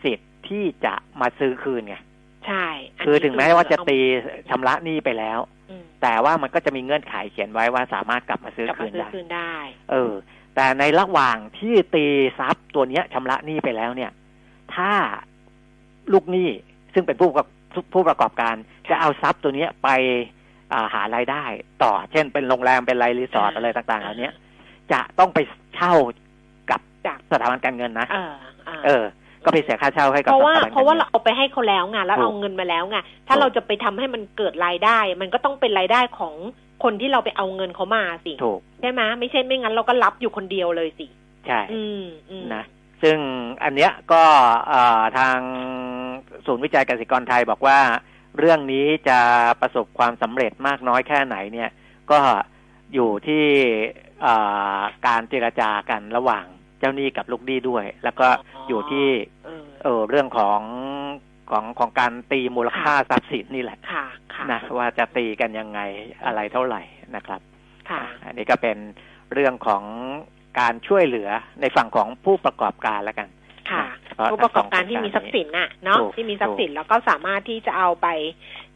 สิทธิ์ที่จะมาซื้อคืนไงใช่นคือนี้ถึงแม้ว่าจะตีชำระหนี้ไปแล้วอืมแต่ว่ามันก็จะมีเงื่อนไขเขียนไว้ว่าสามารถกลับมาซื้อกลับคืมานซื้อได้คืนได้ เออ แต่ในระหว่างที่ตีทรัพย์ตัวเนี้ยชำระหนี้ไปแล้วเนี่ย ถ้าลูกหนี้ซึ่งเป็นผู้ประกอบผู้ประกอบการจะเอาทรัพย์ตัวเนี้ยไปอ่าหารายได้ ต่อเช่นเป็นโรงแรมเป็นไรรีสอร์ทอ่าอะไรต่างๆเหล่านี้จะต้องไปเช่ากับ จากสถาบันการเงินนะเอออ่าเออ ก็ไปเสียค่าเช่าให้กับเพราะสว่าถาบันเพราะว่าการเราเงินเอาไปให้เขาแล้วไงแล้วถูกเอาเงินมาแล้วไงถ้าถูกเราจะไปทำให้มันเกิดรายได้ มันก็ต้องเป็นรายได้ของคนที่เราไปเอาเงินเขามาสิถูกใช่ไหมไม่ใช่ไม่งั้นเราก็รับอยู่คนเดียวเลยสิใช่อืมอืมนะซึ่งอันเนี้ยก็เอ่อทางศูนย์วิจัยเกษตรกรไทยบอกว่า เรื่องนี้จะประสบความสำเร็จมากน้อยแค่ไหนเนี่ย ก็อยู่ที่เอ่อการเจรจากันระหว่าง เจ้าหนี้กับลูกหนี้ด้วย แล้วก็อยู่ที่เออเออเรื่องของของของการตีมูลค่าทรัพย์สินนี่แหละค่ะค่ะนะว่าจะตีกันยังไงอะไรเท่าไหร่นะครับค่ะอันนี้ก็เป็นเรื่องของการช่วยเหลือในฝั่งของผู้ประกอบการแล้วกันค่ะเพราะผู้ประกอบการที่มีทรัพย์สินน่ะเนาะถูกที่มีทรัพย์สินแล้วก็สามารถที่จะเอาไป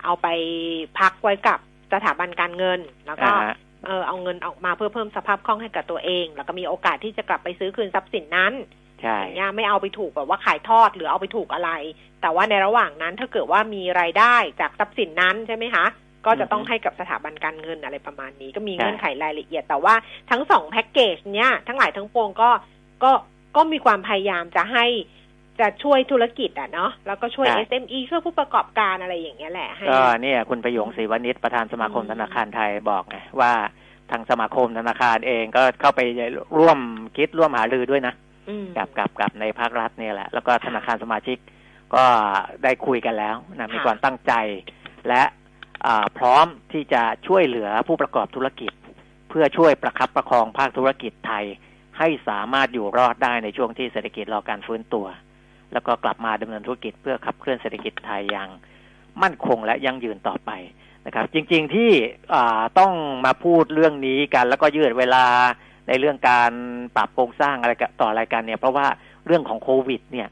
เอาไปพักไว้กับสถาบันการเงิน แล้วก็อ่าฮะ เออเอาเงินออกมาเพื่อเพิ่มสภาพคล่องให้กับตัวเอง แล้วก็มีโอกาสที่จะกลับไปซื้อคืนทรัพย์สินนั้นใช่อย่างเงี้ยไม่เอาไปถูกแบบว่าขายทอดหรือเอาไปถูกอะไร แต่ว่าในระหว่างนั้นถ้าเกิดว่ามีรายได้จากทรัพย์สินนั้นใช่ไหมคะก็จะต้องให้กับสถาบันการเงินอะไรประมาณนี้ ก็มีเงื่อนไขรายละเอียด แต่ว่าทั้งสองแพ็กเกจเนี้ยทั้งหลายทั้งปวงก็ก็ก็มีความพยายามจะให้ จะช่วยธุรกิจอะเนาะแล้วก็ช่วย SME ช่วยผู้ประกอบการอะไรอย่างเงี้ยแหละให้ก็เนี่ยคุณประโยงศรีวณิชประธานสมาคมอืมธนาคารไทยบอกไงว่าทางสมาคมธนาคารเองก็เข้าไปร่วมคิดร่วมหารือด้วยนะอืมกับกับกับในภาครัฐเนี่ยแหละ แล้วก็ธนาคารสมาชิกก็ได้คุยกันแล้วนะมีค่ะความตั้งใจและอ่าพร้อมที่จะช่วยเหลือผู้ประกอบธุรกิจ เพื่อช่วยประคับประคองภาคธุรกิจไทย ให้สามารถอยู่รอดได้ในช่วงที่เศรษฐกิจรอการฟื้นตัว แล้วก็กลับมาดำเนินธุรกิจเพื่อขับเคลื่อนเศรษฐกิจไทยอย่างมั่นคงและยั่งยืนต่อไปนะครับ จริงๆที่อ่าต้องมาพูดเรื่องนี้กันแล้วก็ยืดเวลาในเรื่องการปรับโครงสร้างอะไรกันต่ออะไรกันเนี่ย เพราะว่าเรื่องของโควิด เนี่ย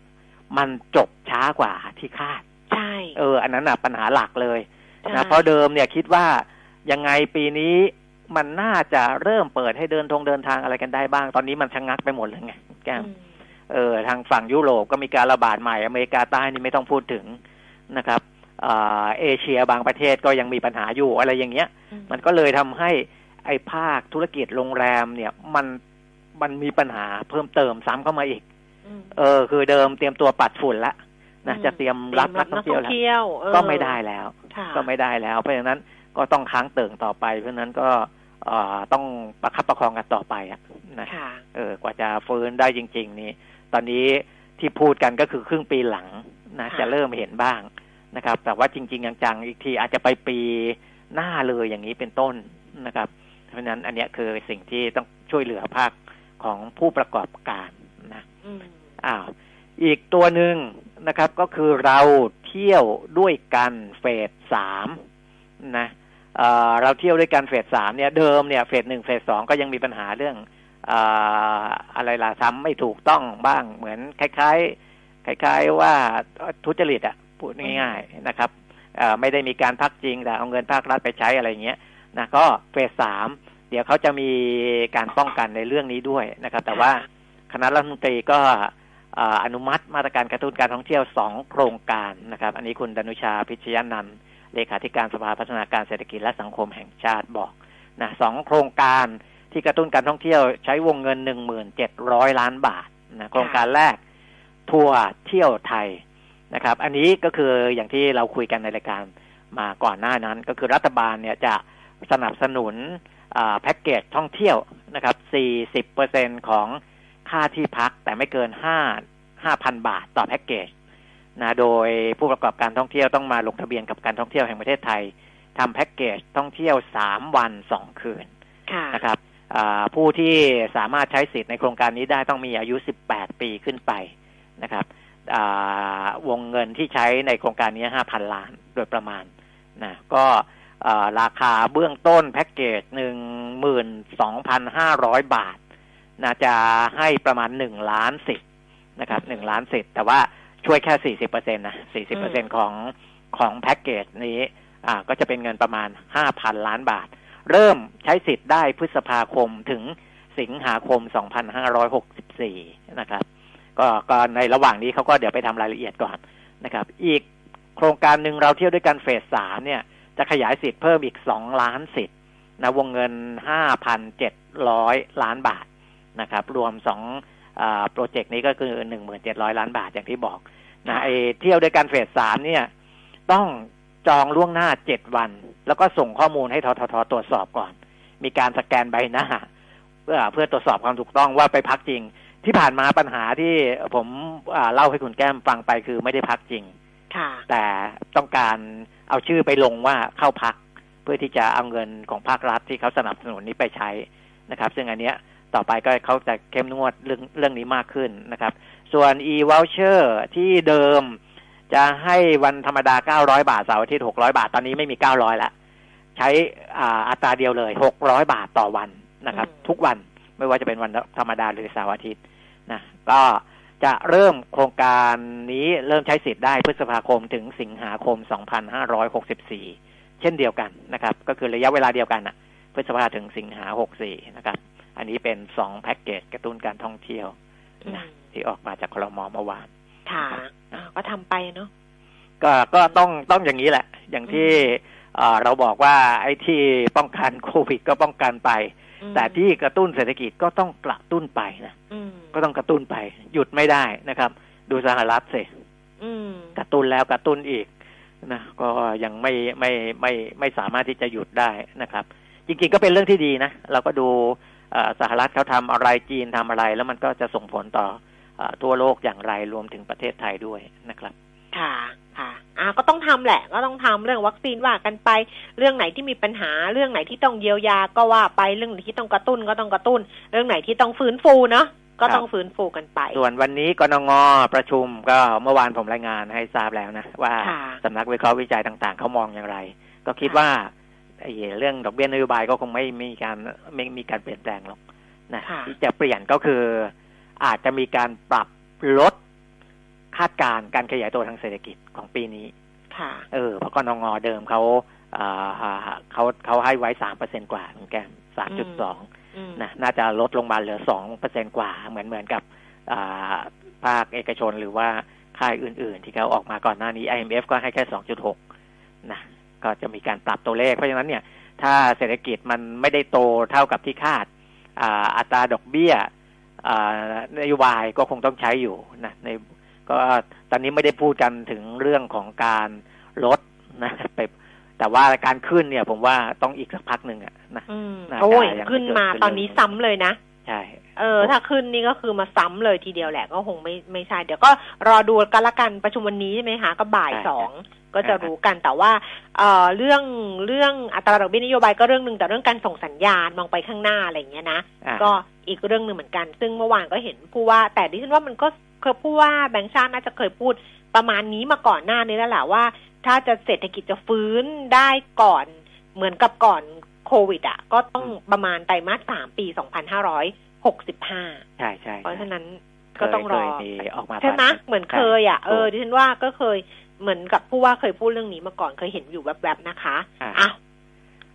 มันจบช้ากว่าที่คาด ใช่ เออ อันนั้นน่ะปัญหาหลักเลยใช่นะเพราะเดิมเนี่ยคิดว่ายังไงปีนี้มันน่าจะเริ่มเปิดให้เดินทงเดินทางอะไรกันได้บ้าง ตอนนี้มันชะงงักไปหมดเลยไงแก้มอืม เออทางฝั่งยุโรปก็มีการระบาดใหม่อเมริกาใต้นี่ไม่ต้องพูดถึงนะครับอ่าเอเชียบางประเทศก็ยังมีปัญหาอยู่อะไรอย่างเงี้ย มันก็เลยทำให้ไอ้ภาคธุรกิจโรงแรมเนี่ยมันมันมีปัญหาเพิ่มเติมซ้ำเข้ามาอีกอืมเออ คือเดิมเตรียมตัวปัดฝุ่นละนะอืมจะเตรียมรับนักท่องเที่ยวแล้วเที่ยวเออก็ไม่ได้แล้วค่ะก็ไม่ได้แล้ว เพราะฉะนั้นก็ต้องค้างเติ่งต่อไป เพราะฉะนั้นก็เอ่อต้องประคับประคองกันต่อไปอะนะค่ะเออกว่าจะฟื้นได้จริง ๆ นี่ ตอนนี้ที่พูดกันก็คือครึ่งปีหลังนะค่ะจะเริ่มเห็นบ้างนะครับ แต่ว่าจริง ๆ จังๆอีกทีอาจจะไปปีหน้าเลยอย่างนี้เป็นต้นนะครับ เพราะฉะนั้นอันเนี้ยคือสิ่งที่ต้องช่วยเหลือภาคของผู้ประกอบการนะอืมอ้าวอีกตัวหนึ่งนะครับก็คือเราเที่ยวด้วยกันเฟสสามนะเอ่อเราเที่ยวด้วยกันเฟสสามเนี่ยเดิมเนี่ยเฟสหนึ่งเฟสสองก็ยังมีปัญหาเรื่องเอะไรล่ะทำไม่ถูกต้องบ้างเหมือนคล้าย ๆ คล้าย ๆ ว่าทุจริตอะพูดง่าย ๆนะครับไม่ได้มีการพักจริงแต่เอาเงินภาครัฐไปใช้อะไรเงี้ยนะก็เฟสสามเดี๋ยวเขาจะมีการป้องกันในเรื่องนี้ด้วยนะครับ แต่ว่าคณะรัฐมนตรีก็อ่าอนุมัติมาตรการกระตุ้นการท่องเที่ยวสองโครงการนะครับ อันนี้คุณดนุชาพิชยานันท์เลขาธิการสภาพัฒนาการเศรษฐกิจและสังคมแห่งชาติบอกนะสองโครงการ ที่กระตุ้นการท่องเที่ยวใช้วงเงินหนึ่งหมื่นเจ็ดร้อยล้านบาทนะโครงการแรกทัวร์เที่ยวไทยนะครับ อันนี้ก็คืออย่างที่เราคุยกันในรายการมาก่อนหน้านั้น ก็คือรัฐบาลเนี่ยจะสนับสนุนอ่าแพ็กเกจท่องเที่ยวนะครับ 40เปอร์เซ็นของค่าที่พักแต่ไม่เกิน 5 5,000 บาทต่อแพ็กเกจนะโดยผู้ประกอบการท่องเที่ยวต้องมาลงทะเบียนกับการท่องเที่ยวแห่งประเทศไทยทำแพ็กเกจท่องเที่ยว 3 วัน 2 คืนค่ะนะครับอ่า ผู้ที่สามารถใช้สิทธิ์ในโครงการนี้ได้ต้องมีอายุ 18 ปีขึ้นไปนะครับอ่าวงเงินที่ใช้ในโครงการนี้ 5,000 ล้านโดยประมาณนะก็อ่าราคาเบื้องต้นแพ็กเกจ 12,500 บาทนะจะให้ประมาณ 1 ล้านสิทธิ์นะครับ1ล้านสิทธิ์แต่ว่าช่วยแค่ 40%นะ40%ของของแพ็กเกจนี้อ่าก็จะเป็นเงินประมาณ 5,000 ล้านบาท เริ่มใช้สิทธิ์ได้พฤษภาคมถึงสิงหาคม 2564 นะครับ ก็ก็ในระหว่างนี้เขาก็เดี๋ยวไปทำรายละเอียดก่อนนะครับ อีกโครงการหนึ่งเราเที่ยวด้วยกันเฟสสามเนี่ย จะขยายสิทธิ์เพิ่มอีก 2 ล้านสิทธิ์นะวงเงิน 5,700 ล้านบาทนะครับ รวม2อ่าโปรเจกต์นี้ก็คือ 1,700 ล้านบาทอย่างที่บอกนะไอเที่ยวด้วยกันเฟสสามเนี่ย ต้อง จองล่วงหน้าเจ็ดวัน แล้วก็ส่งข้อมูลให้ทททตรวจสอบก่อน มีการสแกนใบหน้า เพื่อเพื่อตรวจสอบความถูกต้องว่าไปพักจริง ที่ผ่านมาปัญหาที่ผมอ่าเล่าให้คุณแก้มฟังไปคือไม่ได้พักจริงค่ะแต่ต้องการเอาชื่อไปลงว่าเข้าพัก เพื่อที่จะเอาเงินของภาครัฐที่เขาสนับสนุนนี้ไปใช้นะครับ ซึ่งอันเนี้ยต่อไปก็เขาจะเข้มงวดเรื่องเรื่องนี้มากขึ้นนะครับ ส่วน e-voucher ที่เดิม จะให้วันธรรมดา900บาทเสาร์อาทิตย์600บาท ตอนนี้ไม่มี900ละใช้อ่าอัตราเดียวเลย600บาทต่อวันนะครับอืมทุกวันไม่ว่าจะเป็นวันธรรมดาหรือเสาร์อาทิตย์นะก็จะเริ่มโครงการนี้เริ่มใช้สิทธิ์ได้พฤษภาคมถึงสิงหาคม 2564 เช่นเดียวกันนะครับ ก็คือระยะเวลาเดียวกันนะพฤษภาถึงสิงหา 64 นะครับ อันนี้เป็นสองแพ็กเกจกระตุ้นการท่องเที่ยวอืมนะที่ออกมาจากคลมเมื่อวาน ค่ะอ่าก็ทำไปเนาะก็ก็ต้องต้องอย่างนี้แหละ อย่างที่เอ่อเราบอกว่าไอ้ที่ป้องกันโควิดก็ป้องกันไปอืมแต่ที่กระตุ้นเศรษฐกิจก็ต้องกระตุ้นไปนะอืมก็ต้องกระตุ้นไป หยุดไม่ได้นะครับ ดูสหรัฐสิอืมกระตุ้นแล้วกระตุ้นอีกนะก็ยังไม่ไม่ไม่ไม่สามารถที่จะหยุดได้นะครับ จริงๆก็เป็นเรื่องที่ดีนะ เราก็ดูเอ่อสหรัฐเขาทำอะไรจีนทำอะไร แล้วมันก็จะส่งผลต่อเอ่อ ทั่วโลกอย่างไรรวมถึงประเทศไทยด้วยนะครับ ค่ะค่ะอ่าก็ต้องทำแหละ ก็ต้องทำเรื่องวัคซีนว่ากันไป เรื่องไหนที่มีปัญหา เรื่องไหนที่ต้องเยียวยาก็ว่าไปเรื่องไหนที่ต้องกระตุ้นก็ต้องกระตุ้น เรื่องไหนที่ต้องฟื้นฟูเนาะก็ต้องฟื้นฟูกันไป ส่วนวันนี้กนงประชุมก็เมื่อวานผมรายงานให้ทราบแล้วนะ ว่าค่ะสำนักวิเคราะห์วิจัยต่าง ๆเขามองอย่างไร ก็คิดค่ะว่าไอ้เรื่องดอกเบี้ยนโยบายก็คงไม่มีการไม่มีการเปลี่ยนแปลงหรอกนะค่ะที่จะเปลี่ยนก็คือ อาจจะมีการปรับลดคาดการณ์การขยายตัวทางเศรษฐกิจของปีนี้ ค่ะ เออเพราะกนงเดิมเขาอ่าเขาเขาให้ไว้สามเปอร์เซ็นกว่าคุณแกมสามจุดสองอืมนะน่าจะลดลงมาเหลือสองเปอร์เซ็นกว่า เหมือนเหมือนกับอ่าภาคเอกชนหรือว่าค่ายอื่น ๆ ที่เขาออกมาก่อนหน้านี้ IMF ก็ให้แค่สองจุดหกนะก็จะมีการปรับตัวเลข เพราะฉะนั้นเนี่ย ถ้าเศรษฐกิจมันไม่ได้โตเท่ากับที่คาดอ่าอัตราดอกเบี้ยอ่า นโยบายก็คงต้องใช้อยู่นะในก็ตอนนี้ไม่ได้พูดกันถึงเรื่องของการลดนะไปแต่ว่าการขึ้นเนี่ย ผมว่าต้องอีกสักพักหนึ่งอะนะอืมน่าจะโอ้ยยังไม่ขึ้นมาเกิดขึ้นตอนนี้ซ้ำเลยนะ ใช่ เออ ถ้าขึ้นนี่ก็คือมาซ้ำเลยทีเดียวแหละก็คงไม่ไม่ใช่ เดี๋ยวก็รอดูกันละกันประชุมวันนี้ใช่ไหมคะก็บ่ายสองก็จะรู้กันแต่ว่าเอ่อเรื่องเรื่องอัตราดอกเบี้ยนโยบายก็เรื่องหนึ่งแต่เรื่องการส่งสัญญาณมองไปข้างหน้าอะไรอย่างเงี้ยนะอ่าก็อีกเรื่องหนึ่งเหมือนกัน ซึ่งเมื่อวานก็เห็นผู้ว่า แต่ดิฉันว่ามันก็เคยผู้ว่าแบงค์ชาติน่าจะเคยพูดประมาณนี้มาก่อนหน้านี้แล้วแหละว่า ถ้าจะเศรษฐกิจจะฟื้นได้ก่อนเหมือนกับก่อน โควิดอะ ก็ต้องประมาณไตรมาสสามปีสองพันห้าร้อยหกสิบห้าใช่ใช่เพราะฉะนั้นเคก็ยต้องรอเคยมีออกมาใช่ไหมก่เหมือนเคยอะเออถูกดิฉันว่าก็เคยเหมือนกับผู้ว่าเคยพูดเรื่องนี้มาก่อนเคยเห็นอยู่แวบๆนะคะอ่าอะ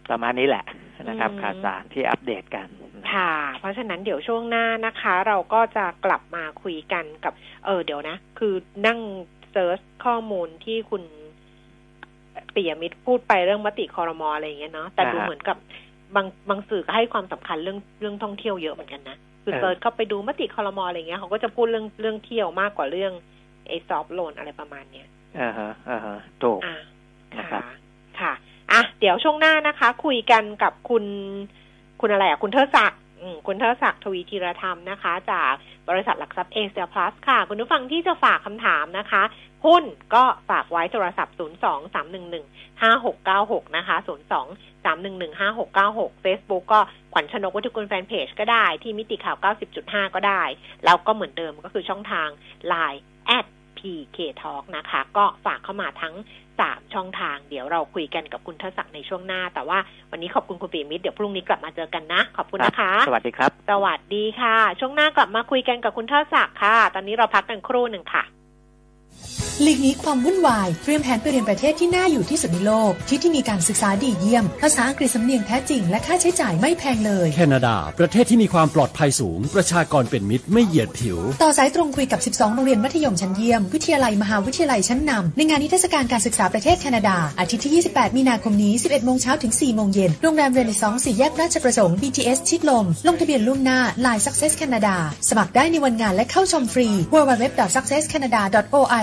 ประมาณนี้แหละนะครับอืมข่าวสารที่อัปเดตกัน ค่ะ เพราะฉะนั้นเดี๋ยวช่วงหน้านะคะ เราก็จะกลับมาคุยกันกับ เออเดี๋ยวนะ คือนั่ง search ข้อมูลที่คุณ ปิยมิตรพูดไปเรื่องมติคอรมออะไรอย่างเงี้ยเนาะแต่ดูอ่าฮะเหมือนกับบางบางสื่อก็ให้ความสำคัญเรื่องเรื่องท่องเที่ยวเยอะเหมือนกันนะคือเออ search เข้าไปดูมติ ครม. อะไรเงี้ยเขาก็จะพูดเรื่องเรื่องเที่ยวมากกว่าเรื่องไอ้ซอฟโลนอะไรประมาณเนี้ยอ่าฮะอ่าฮะถูกอ่านะครัค่ะบค่ะ อะ เดี๋ยวช่วงหน้านะคะ คุยกันกับคุณคุณอะไรอะ คุณเทอศักดิ์อืมคุณเทอศักดิ์ทวีธีรธรรมนะคะ จากบริษัทหลักทรัพย์เอเชียพลัสค่ะ คุณผู้ฟังที่จะฝากคำถามนะคะ หุ้นก็ฝากไว้โทรศัพท์ 0 2 3 1 1 5 6 9 6 นะคะ 0 2 3 1 1 5 6 9 6 Facebook ก็ขวัญชนกวัตถุกุลแฟนเพจก็ได้ที่มิติข่าว 90.5 ก็ได้ แล้วก็เหมือนเดิมก็คือช่องทาง Line at PK Talk นะคะ ก็ฝากเข้ามาทั้งสามช่องทาง เดี๋ยวเราคุยกันกับคุณเทศักดิ์ในช่วงหน้า แต่ว่าวันนี้ขอบคุณคุณปีมิตรเดี๋ยวพรุ่งนี้กลับมาเจอกันนะ ขอบคุณนะคะ สวัสดีครับ สวัสดีค่ะ ช่วงหน้ากลับมาคุยกันกับคุณเทศักดิ์ค่ะ ตอนนี้เราพักกันครู่หนึ่งค่ะ หลีกหนีความวุ่นวายเตรียมแผนไปเรียนประเทศที่น่าอยู่ที่สุดในโลก ที่ที่มีการศึกษาดีเยี่ยม ภาษาอังกฤษสำเนียงแท้จริง และค่าใช้จ่ายไม่แพงเลย แคนาดา ประเทศที่มีความปลอดภัยสูง ประชากรเป็นมิตรไม่เหยียดผิว ต่อสายตรงคุยกับ 12 โรงเรียนมัธยมชั้นเยี่ยม วิทยาลัยมหาวิทยาลัยชั้นนำในงานนิทรรศการการศึกษาประเทศแคนาดา อาทิตย์ที่ 28 มีนาคมนี้ 11 โมงเช้าถึง 4 โมงเย็นโรงแรมเรน s สองสี่แยกราชประสงค์ BTS ชิดลม ลงทะเบียนล่วงหน้า Line Success Canada สมัครได้ในวันงานและเข้าชมฟรี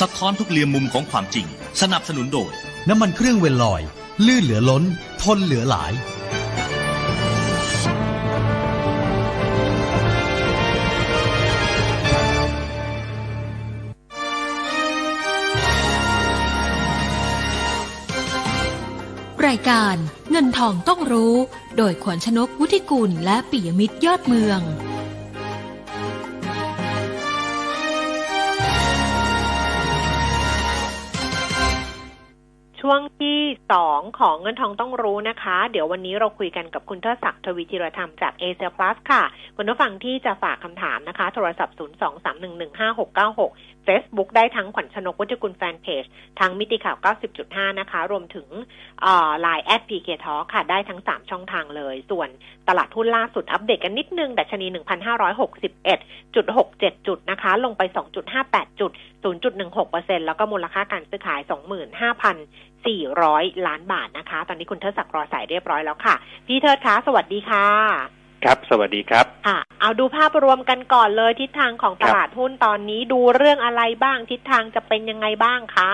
สะท้อนทุกเรียมมุมของความจริง สนับสนุนโดย น้ำมันเครื่องเวลลอย ลื่นเหลือล้น ทนเหลือหลาย รายการเงินทองต้องรู้ โดยขวัญชนกวุฒิกุลและปิยมิตรยอดเมือง ช่วงที่สองของเงินทองต้องรู้นะคะ เดี๋ยววันนี้เราคุยกันกับคุณเทิดศักดิ์ทวีธีระธรรมจากเอเชียพลัสค่ะ คุณผู้ฟังที่จะฝากคำถามนะคะ โทรศัพท์ 0 2 3 1 1 5 6 9 6 Facebook ได้ทั้งขวัญชนกวุฒิกุลแฟนเพจทั้งมิติข่าว 90.5 นะคะ รวมถึงไลน์แอด PK Talk ค่ะ ได้ทั้ง 3 ช่องทางเลย ส่วนตลาดหุ้นล่าสุดอัปเดตกันนิดนึง ดัชนี 1,561.67 จุดนะคะ ลงไป 2.58 จุด 0.16%แล้วก็มูลค่าการซื้อขาย 25,400 ล้านบาทนะคะ ตอนนี้คุณเทิดศักดิ์รอสายเรียบร้อยแล้วค่ะ พี่เทิดคะ สวัสดีค่ะ ครับ สวัสดีครับค่ะเอาดูภาพรวมกันก่อนเลยทิศทางของตลาดหุ้นตอนนี้ดูเรื่องอะไรบ้าง ทิศทางจะเป็นยังไงบ้างคะ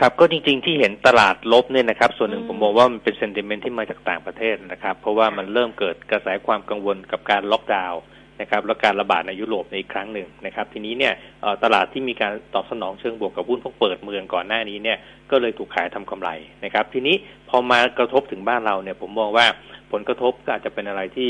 ครับก็จริงๆที่เห็นตลาดลบเนี่ยนะครับ ส่วนหนึ่งอืมผมมองว่ามันเป็นเซนติเมนต์ที่มาจากต่างประเทศนะครับ เพราะว่ามันเริ่มเกิดกระแสความกังวลกับการล็อกดาวน์ นะครับและการระบาดในยุโรปในอีกครั้งหนึ่งนะครับ ทีนี้เนี่ยตลาดที่มีการตอบสนองเชิงบวกกับหุ้นพวกเปิดเมืองก่อนหน้านี้เนี่ยก็เลยถูกขายทำกำไรนะครับ ทีนี้พอมากระทบถึงบ้านเราเนี่ยผมมองว่าผลกระทบก็อาจจะเป็นอะไรที่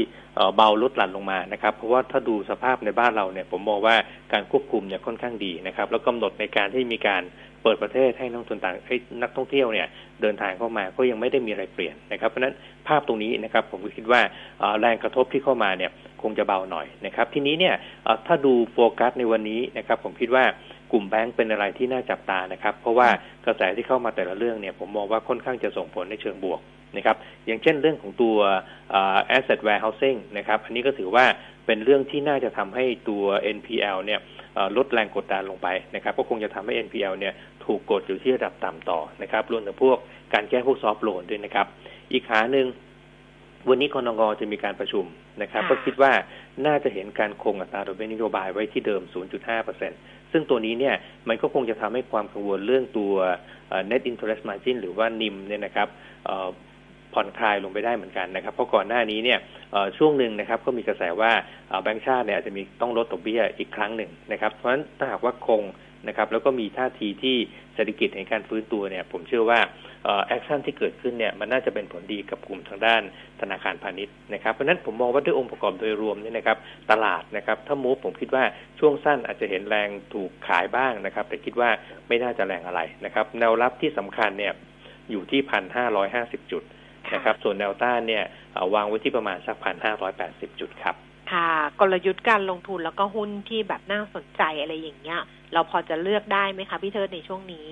เบาลดหลั่นลงมานะครับ เพราะว่าถ้าดูสภาพในบ้านเราเนี่ยผมมองว่าการควบคุมเนี่ยค่อนข้างดีนะครับ แล้วกำหนดในการที่มีการ เปิดประเทศให้นักทุนต่างให้นักท่องเที่ยวเนี่ยเดินทางเข้ามาก็ยังไม่ได้มีอะไรเปลี่ยนนะครับเพราะฉะนั้นภาพตรงนี้นะครับผมก็คิดว่าแรงกระทบที่เข้ามาเนี่ยคงจะเบาหน่อยนะครับ ทีนี้เนี่ยถ้าดูโฟกัสในวันนี้นะครับ ผมคิดว่ากลุ่มแบงก์เป็นอะไรที่น่าจับตานะครับ เพราะว่ากระแสที่เข้ามาแต่ละเรื่องเนี่ยผมมองว่าค่อนข้างจะส่งผลในเชิงบวกนะครับอย่างเช่นเรื่องของตัว asset warehousing นะครับ อันนี้ก็ถือว่า เป็นเรื่องที่น่าจะทำให้ตัว NPL เนี่ยลดแรงกดดันลงไปนะครับ ก็คงจะทำให้ NPL เนี่ยถูกกดอยู่ที่ระดับต่ำต่อนะครับรวมถึงพวกการแก้พวกซอฟท์โลนด้วยนะครับ อีกขาหนึ่งวันนี้กรงงจะมีการประชุมนะครับ ก็คิดว่าน่าจะเห็นการคงอัตราดอกเบี้ยนโยบายไว้ที่เดิม 0.5%ซึ่งตัวนี้เนี่ยมันก็คงจะทำให้ความกังวลเรื่องตัว net interest margin หรือว่านิมเนี่ยนะครับ ผ่อนคลายลงไปได้เหมือนกันนะครับ เพราะก่อนหน้านี้เนี่ยช่วงหนึ่งนะครับก็มีกระแสว่าแบงก์ชาติเนี่ยจะมีต้องลดดอกเบี้ยอีกครั้งหนึ่งนะครับ เพราะฉะนั้นถ้าหากว่าคงนะครับแล้วก็มีท่าทีที่เศรษฐกิจในการฟื้นตัวเนี่ยผมเชื่อว่าแอคชั่นที่เกิดขึ้นเนี่ยมันน่าจะเป็นผลดีกับกลุ่มทางด้านธนาคารพาณิชย์นะครับเพราะนั้นผมมองว่าด้วยองค์ประกอบโดยรวมเนี่ยนะครับตลาดนะครับถ้ามูฟผมคิดว่าช่วงสั้นอาจจะเห็นแรงถูกขายบ้างนะครับ แต่คิดว่าไม่น่าจะแรงอะไรนะครับแนวรับที่สำคัญเนี่ยอยู่ที่พันห้าร้อยห้าสิบจุด นะครับ ส่วนแนวต้านเนี่ยวางไว้ที่ประมาณสักพันห้าร้อยแปดสิบจุดครับ ค่ะ กลยุทธ์การลงทุนแล้วก็หุ้นที่แบบน่าสนใจอะไรอย่างเงี้ย เราพอจะเลือกได้ไหมคะพี่เทิดในช่วงนี้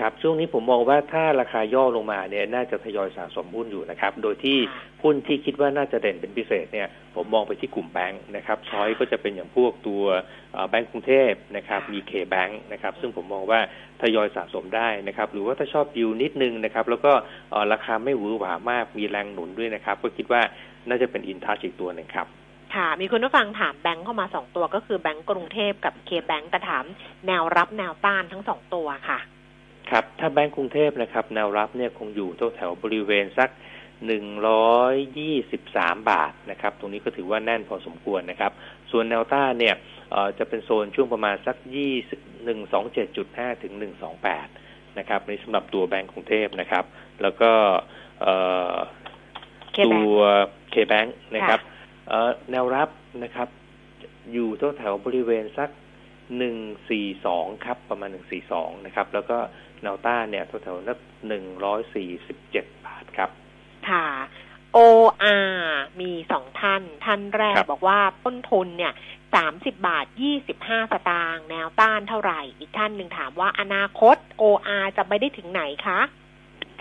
ครับช่วงนี้ผมมองว่าถ้าราคาย่อลงมาเนี่ยน่าจะทยอยสะสมหุ้นอยู่นะครับ โดยที่หุ้นที่คิดว่าน่าจะเด่นเป็นพิเศษเนี่ยผมมองไปที่กลุ่มแบงค์นะครับช้อยก็จะเป็นอย่างพวกตัวแบงก์กรุงเทพนะครับมีเคแบงค์นะครับซึ่งผมมองว่าทยอยสะสมได้นะครับหรือว่าถ้าชอบยิวนิดนึงนะครับแล้วก็ราคาไม่หวือหวามากมีแรงหนุนด้วยนะครับ ก็คิดว่าน่าจะเป็นอินทัชอีกตัวหนึ่งครับค่ะมีคุณผู้ฟังถามแบงค์เข้ามาสองตัวก็คือแบงก์กรุงเทพกับเคแบงก์แต่ถามแนวรับแนวต้านทั้งสองตัวค่ะ ครับถ้าแบงก์กรุงเทพนะครับ แนวรับเนี่ยคงอยู่แถวบริเวณสักหนึ่งร้อยยี่สิบสามบาทนะครับ ตรงนี้ก็ถือว่าแน่นพอสมควรนะครับ ส่วนแนวต้านเนี่ยจะเป็นโซนช่วงประมาณสักยี่หนึ่งสองเจ็ดจุดห้าถึงหนึ่งสองแปดนะครับในสำหรับตัวแบงก์กรุงเทพนะครับ แล้วก็ตัวเคแบงค์นะครับแนวรับนะครับ อยู่แถวบริเวณสักหนึ่งสี่สองครับประมาณหนึ่งสี่สองนะครับ แล้วก็ แนวต้านเนี่ยแถวๆนักหนึ่งร้อยสี่สิบเจ็ดบาทครับ ค่ะ OR มีสองท่าน ท่านแรกบอกว่าต้นทุนเนี่ยสามสิบบาทยี่สิบห้าสตางค์แนวต้านเท่าไหร่ อีกท่านหนึ่งถามว่าอนาคต OR จะไปได้ถึงไหนคะ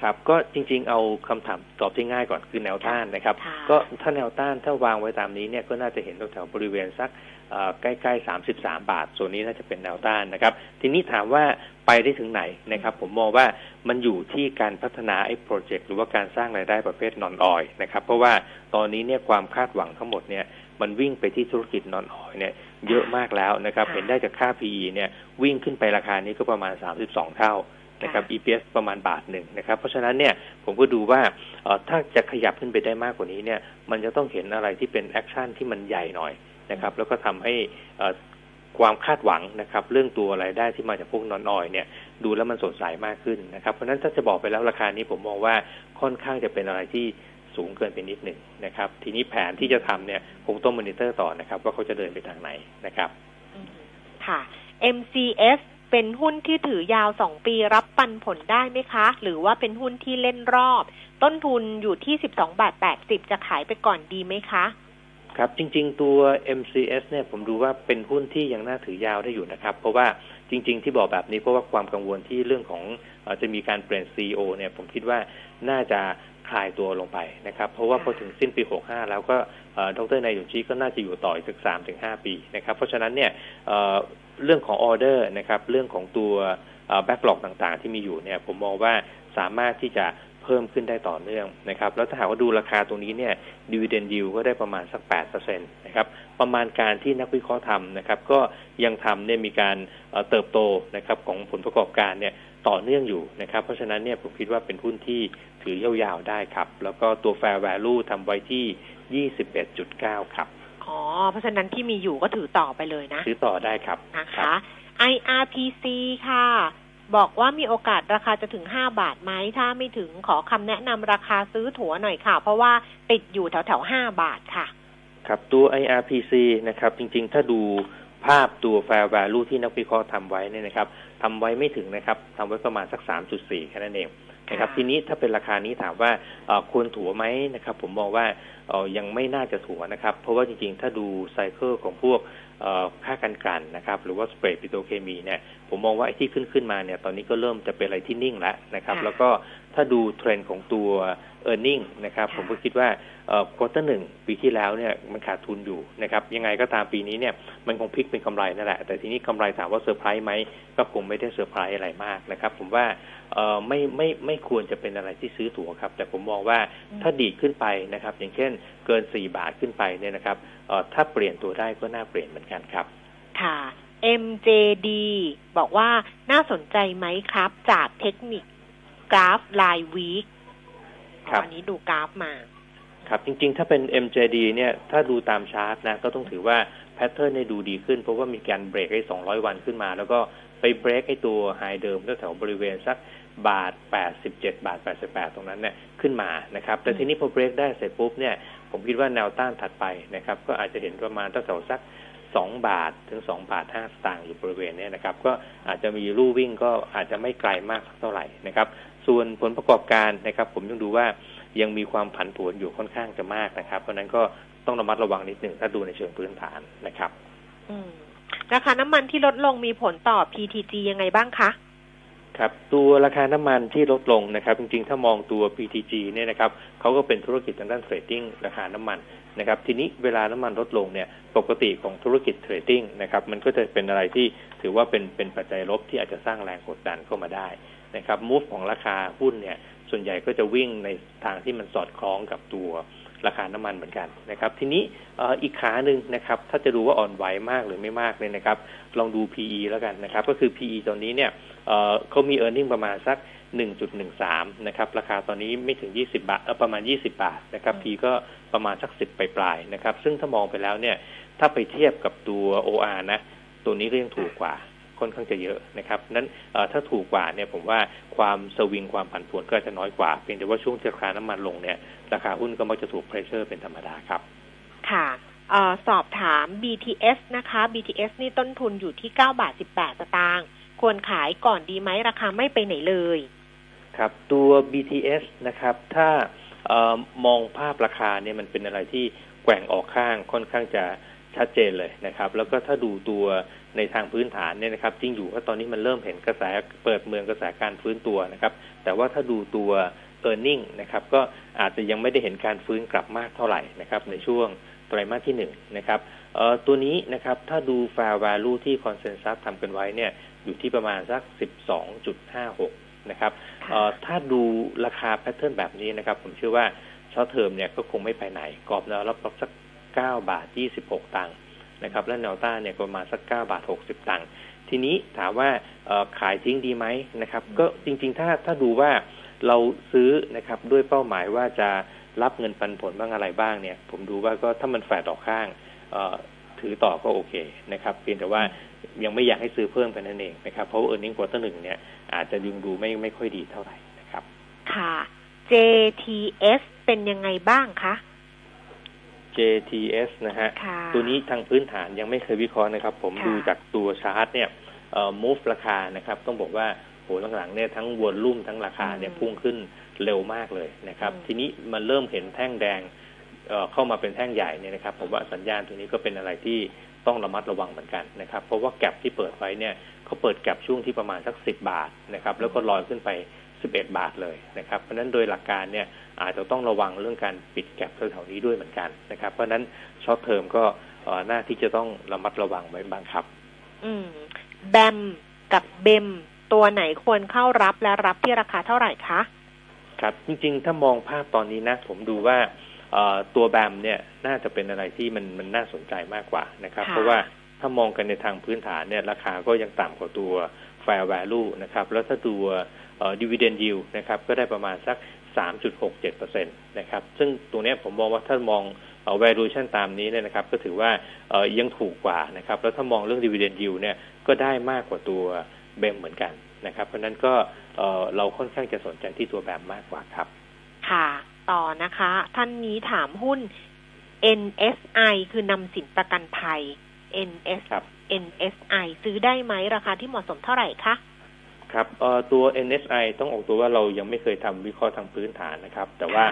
ครับ ก็จริงๆ เอาคำถามตอบที่ง่ายก่อนคือแนวต้านนะครับ ก็ถ้าแนวต้านถ้าวางไว้ตามนี้เนี่ยก็น่าจะเห็นแถวๆบริเวณสัก ใกล้ๆสามสิบสามบาทส่วนนี้น่าจะเป็นแนวต้านนะครับ ทีนี้ถามว่าไปได้ถึงไหนนะครับ ผมมองว่ามันอยู่ที่การพัฒนาไอ้โปรเจกต์หรือว่าการสร้างรายได้ประเภทนอนออยนะครับ เพราะว่าตอนนี้เนี่ยความคาดหวังทั้งหมดเนี่ยมันวิ่งไปที่ธุรกิจนอนออยเนี่ยเยอะมากแล้วนะครับ เห็นได้จากค่า PE เนี่ยวิ่งขึ้นไปราคานี้ก็ประมาณสามสิบสองเท่านะครับ EPS ประมาณบาทหนึ่งนะครับ เพราะฉะนั้นเนี่ยผมก็ดูว่าถ้าจะขยับขึ้นไปได้มากกว่านี้เนี่ยมันจะต้องเห็นอะไรที่เป็น action ที่มันใหญ่หน่อย นะครับ แล้วก็ทำให้ความคาดหวังนะครับ เรื่องตัวรายได้ที่มาจากพวก non-oil เนี่ย ดูแล้วมันสดใสมากขึ้นนะครับ เพราะฉะนั้นถ้าจะบอกไปแล้วราคานี้ผมมองว่าค่อนข้างจะเป็นอะไรที่สูงเกินไปนิดหนึ่งนะครับ ทีนี้แผนที่จะทำเนี่ยคงต้องมอนิเตอร์ต่อนะครับ ว่าเขาจะเดินไปทางไหนนะครับค่ะ MCS เป็นหุ้นที่ถือยาวสองปีรับปันผลได้ไหมคะ หรือว่าเป็นหุ้นที่เล่นรอบ ต้นทุนอยู่ที่สิบสองบาทแปดสิบจะขายไปก่อนดีไหมคะ ครับจริง ๆ ตัว MCS เนี่ยผมดูว่าเป็นหุ้นที่ยังน่าถือยาวได้อยู่นะครับ เพราะว่าจริง ๆ ที่บอกแบบนี้เพราะว่าความกังวลที่เรื่องของอจะมีการเปลี่ยน CEO เนี่ยผมคิดว่าน่าจะคลายตัวลงไปนะครับ เพราะว่าพอถึงสิ้นปี 65 แล้วก็ดรนายยงชีก็น่าจะอยู่ต่ออีกสักสามถึงห้าปีนะครับ เพราะฉะนั้นเนี่ยเรื่องของออเดอร์นะครับ เรื่องของตัวแบ็กหลอกต่างๆ ที่มีอยู่เนี่ยผมมองว่าสามารถที่จะ เพิ่มขึ้นได้ต่อเนื่องนะครับ แล้วถ้าหากว่าดูราคาตรงนี้เนี่ยดีเวเดนดิวก็ได้ประมาณสักแปดเปอร์เซ็นตนะครับประมาณการที่นักวิเคราะห์ทำนะครับ ก็ยังทำเนี่ยมีการเติบโตนะครับของผลประกอบการเนี่ยต่อเนื่องอยู่นะครับ เพราะฉะนั้นเนี่ยผมคิดว่าเป็นหุ้นที่ถือยาวๆได้ครับ แล้วก็ตัว Fair Value ทำไว้ที่ยี่สิบเอ็ดจุดเก้าครับอ๋อเพราะฉะนั้นที่มีอยู่ก็ถือต่อไปเลยนะ ถือต่อได้ครับนะคะ IRPC ค่ะ บอกว่ามีโอกาสราคาจะถึงห้าบาทไหม ถ้าไม่ถึงขอคำแนะนำราคาซื้อถั่วหน่อยค่ะ เพราะว่าติดอยู่แถวแถวห้าบาทค่ะ ครับตัว IRPC นะครับ จริงๆ ถ้าดูภาพตัว fair value ที่นักวิเคราะห์ทำไว้เนี่ยนะครับทำไว้ไม่ถึงนะครับทำไว้ประมาณสักสามจุดสี่แค่นั้นเองนะครับทีนี้ถ้าเป็นราคานี้ถามว่าควรถัวไหมนะครับ ผมมองว่ายังไม่น่าจะถัวนะครับ เพราะว่าจริงๆ ถ้าดูไซเคิลของพวก ค่ากันกันนะครับ หรือว่าสเปรย์ปิโตเคมีเนี่ยผมมองว่าไอ้ที่ขึ้นขึ้นมาเนี่ยตอนนี้ก็เริ่มจะเป็นอะไรที่นิ่งแล้วนะครับ แล้วก็ ถ้าดูเทรนด์ของตัว e a r n i n g นะครับผมก็คิดว่าquarter หนึ่งปีที่แล้วเนี่ยมันขาดทุนอยู่นะครับยังไงก็ตามปีนี้เนี่ยมันคงพลิกเป็นกำไรนั่นแหละ แต่ทีนี้กำไรถามว่าเซอร์ไพรส์ไหมก็คงไม่ได้เซอร์ไพรส์อะไรมากนะครับ ผมว่าเออไม่ไม่ไม่ควรจะเป็นอะไรที่ซื้อตั๋วครับ แต่ผมมองว่าถ้าดีขึ้นไปนะครับ อย่างเช่นเกินสี่บาทขึ้นไปเนี่ยนะครับเออถ้าเปลี่ยนตัวได้ก็น่าเปลี่ยนเหมือนกันครับ ค่ะ MJD บอกว่าน่าสนใจไหมครับ จากเทคนิค กราฟรายวีคครับอันนี้ดูกราฟมา ครับ จริง ๆ ถ้าเป็น MJD เนี่ย ถ้าดูตามชาร์ตนะ ก็ต้องถือว่าแพทเทิร์นเนี่ยดูดีขึ้น เพราะว่ามีการเบรกให้200วันขึ้นมา แล้วก็ไปเบรกให้ตัวไฮเดิมแถวๆบริเวณสักบาท87บาท88ตรงนั้นเนี่ยขึ้นมานะครับ แต่ทีนี้พอเบรกได้เสร็จปุ๊บเนี่ย ผมคิดว่าแนวต้านถัดไปนะครับ ก็อาจจะเห็นประมาณแถวๆสัก2บาทถึง2บาท5สตางค์อยู่บริเวณเนี้นะครับ ก็อาจจะมีลู่วิ่งก็อาจจะไม่ไกลมากสักเท่าไหร่นะครับ ส่วนผลประกอบการนะครับ ผมยังดูว่ายังมีความผันผวนอยู่ค่อนข้างจะมากนะครับ เพราะฉะนั้นก็ต้องระมัดระวังนิดหนึ่งถ้าดูในเชิงพื้นฐานนะครับอืมราคาน้ำมันที่ลดลงมีผลต่อ PTG ยังไงบ้างคะครับตัวราคาน้ำมันที่ลดลงนะครับ จริงๆ ถ้ามองตัว PTG เนี่ยนะครับเขาก็เป็นธุรกิจทางด้านเทรดดิ้งราคาน้ำมันนะครับ ทีนี้เวลาน้ำมันลดลงเนี่ย ปกติของธุรกิจเทรดดิ้งนะครับ มันก็จะเป็นอะไรที่ถือว่าเป็นเป็นปัจจัยลบที่อาจจะสร้างแรงกดดันเข้ามาได้ นะครับมูฟของราคาหุ้นเนี่ยส่วนใหญ่ก็จะวิ่งในทางที่มันสอดคล้องกับตัวราคาน้ำมันเหมือนกันนะครับ ทีนี้อีกขาหนึ่งนะครับ ถ้าจะดูว่าอ่อนไหวมากหรือไม่มากเนี่ยนะครับ ลองดู PE แล้วกันนะครับ ก็คือ PE ตอนนี้เนี่ยเขามี e a r n i n g ประมาณสัก 1.13 นะครับ ราคาตอนนี้ไม่ถึง 20 บาทประมาณ 20 บาทนะครับ P ก็ประมาณสัก 10 ปลายๆนะครับ ซึ่งถ้ามองไปแล้วเนี่ย ถ้าไปเทียบกับตัว OR นะ ตัวนี้ก็ยังถูกกว่า ค่อนข้างจะเยอะนะครับนั้นถ้าถูกกว่าเนี่ยผมว่าความสวิงความผันผวนก็จะน้อยกว่า เพียงแต่ว่าช่วงที่ราคาน้ำมันลงเนี่ยราคาหุ้นก็มักจะถูกเพรสเชอร์เป็นธรรมดาครับ ค่ะออสอบถาม BTS นะคะ BTS นี่ต้นทุนอยู่ที่9บาท18สตางค์ควรขายก่อนดีไหมราคาไม่ไปไหนเลย ครับตัว BTS นะครับ ถ้าออมองภาพราคาเนี่ยมันเป็นอะไรที่แกว่งออกข้างค่อนข้างจะชัดเจนเลยนะครับ แล้วก็ถ้าดูตัว ในทางพื้นฐานเนี่ยนะครับจริงอยู่ว่าตอนนี้มันเริ่มเห็นกระแสเปิดเมืองกระแสการฟื้นตัวนะครับ แต่ว่าถ้าดูตัว e a r n i n g นะครับก็อาจจะยังไม่ได้เห็นการฟื้นกลับมากเท่าไหร่นะครับในช่วงไตรมาสที่หนึ่งนะครับเอ่อตัวนี้นะครับถ้าดู fair value ที่ consensus ทำกันไว้เนี่ยอยู่ที่ประมาณสัก 12.56 นะครับเอ่อถ้าดูราคา pattern แบบนี้นะครับ ผมเชื่อว่า short term เนี่ยก็คงไม่ไปไหนกรอบแนวรับสัก 9 บาท 26 ตังค์ นะครับและแนวต้านเนี่ยประมาณสัก9บาท60ตังค์ทีนี้ถามว่าขายทิ้งดีไหมนะครับ ก็จริงๆถ้าถ้าดูว่าเราซื้อนะครับด้วยเป้าหมายว่าจะรับเงินปันผลบ้างอะไรบ้างเนี่ย ผมดูว่าก็ถ้ามันแฝดออกข้างถือต่อก็โอเคนะครับเพียงแต่ว่ายังไม่อยากให้ซื้อเพิ่มกันนั่นเองนะครับ เพราะ earning quarter หนึ่งเนี่ย อาจจะยังดูไม่ไม่ค่อยดีเท่าไหร่นะครับ ค่ะ JTS เป็นยังไงบ้างคะ JTS นะฮะ ตัวนี้ทางพื้นฐานยังไม่เคยวิเคราะห์นะครับ ผมดูจากตัวชาร์ตเนี่ยเอ่อ move ราคานะครับ ต้องบอกว่าโหหลังๆเนี่ยทั้ง volume ทั้งราคาเนี่ยพุ่งขึ้นเร็วมากเลยนะครับ ทีนี้มันเริ่มเห็นแท่งแดงเอ่อเข้ามาเป็นแท่งใหญ่เนี่ยนะครับ ผมว่าสัญญาณตัวนี้ก็เป็นอะไรที่ต้องระมัดระวังเหมือนกันนะครับ เพราะว่า gap ที่เปิดไว้เนี่ยเขาเปิด gap ช่วงที่ประมาณสักสิบบาทนะครับ แล้วก็ลอยขึ้นไปสิบเอ็ดบาทเลยนะครับ เพราะฉะนั้นโดยหลักการเนี่ย อาจจะต้องระวังเรื่องการปิด gap แถวๆนี้ด้วยเหมือนกันนะครับ เพราะฉะนั้น short term ก็น่าที่จะต้องระมัดระวังไว้บ้างครับ อืม BAM กับ BEM ตัวไหนควรเข้ารับและรับที่ราคาเท่าไหร่คะครับจริงๆ ถ้ามองภาพตอนนี้นะ ผมดูว่าตัวแบมเนี่ยน่าจะเป็นอะไรที่มันมันน่าสนใจมากกว่านะครับ เพราะว่าถ้ามองกันในทางพื้นฐานเนี่ยราคาก็ยังต่ำกว่าตัว fair value นะครับ แล้วถ้าตัว dividend yield นะครับ ก็ได้ประมาณสัก 3.67%นะครับซึ่งตัวนี้ผมมองว่าถ้ามอง valuation ตามนี้เนี่ยนะครับก็ถือว่ายังถูกกว่านะครับแล้วถ้ามองเรื่อง dividend yield เนี่ยก็ได้มากกว่าตัวเบมเหมือนกันนะครับ เพราะนั้นก็เราค่อนข้างจะสนใจที่ตัวแบมมากกว่าครับ ค่ะ ต่อนะคะ ท่านนี้ถามหุ้น NSI คือนำสินประกันภัย NS NSI ซื้อได้ไหมราคาที่เหมาะสมเท่าไหร่คะ ครับตัว NSI ต้องออกตัวว่าเรายังไม่เคยทำวิเคราะห์ทางพื้นฐานนะครับ แต่ว่า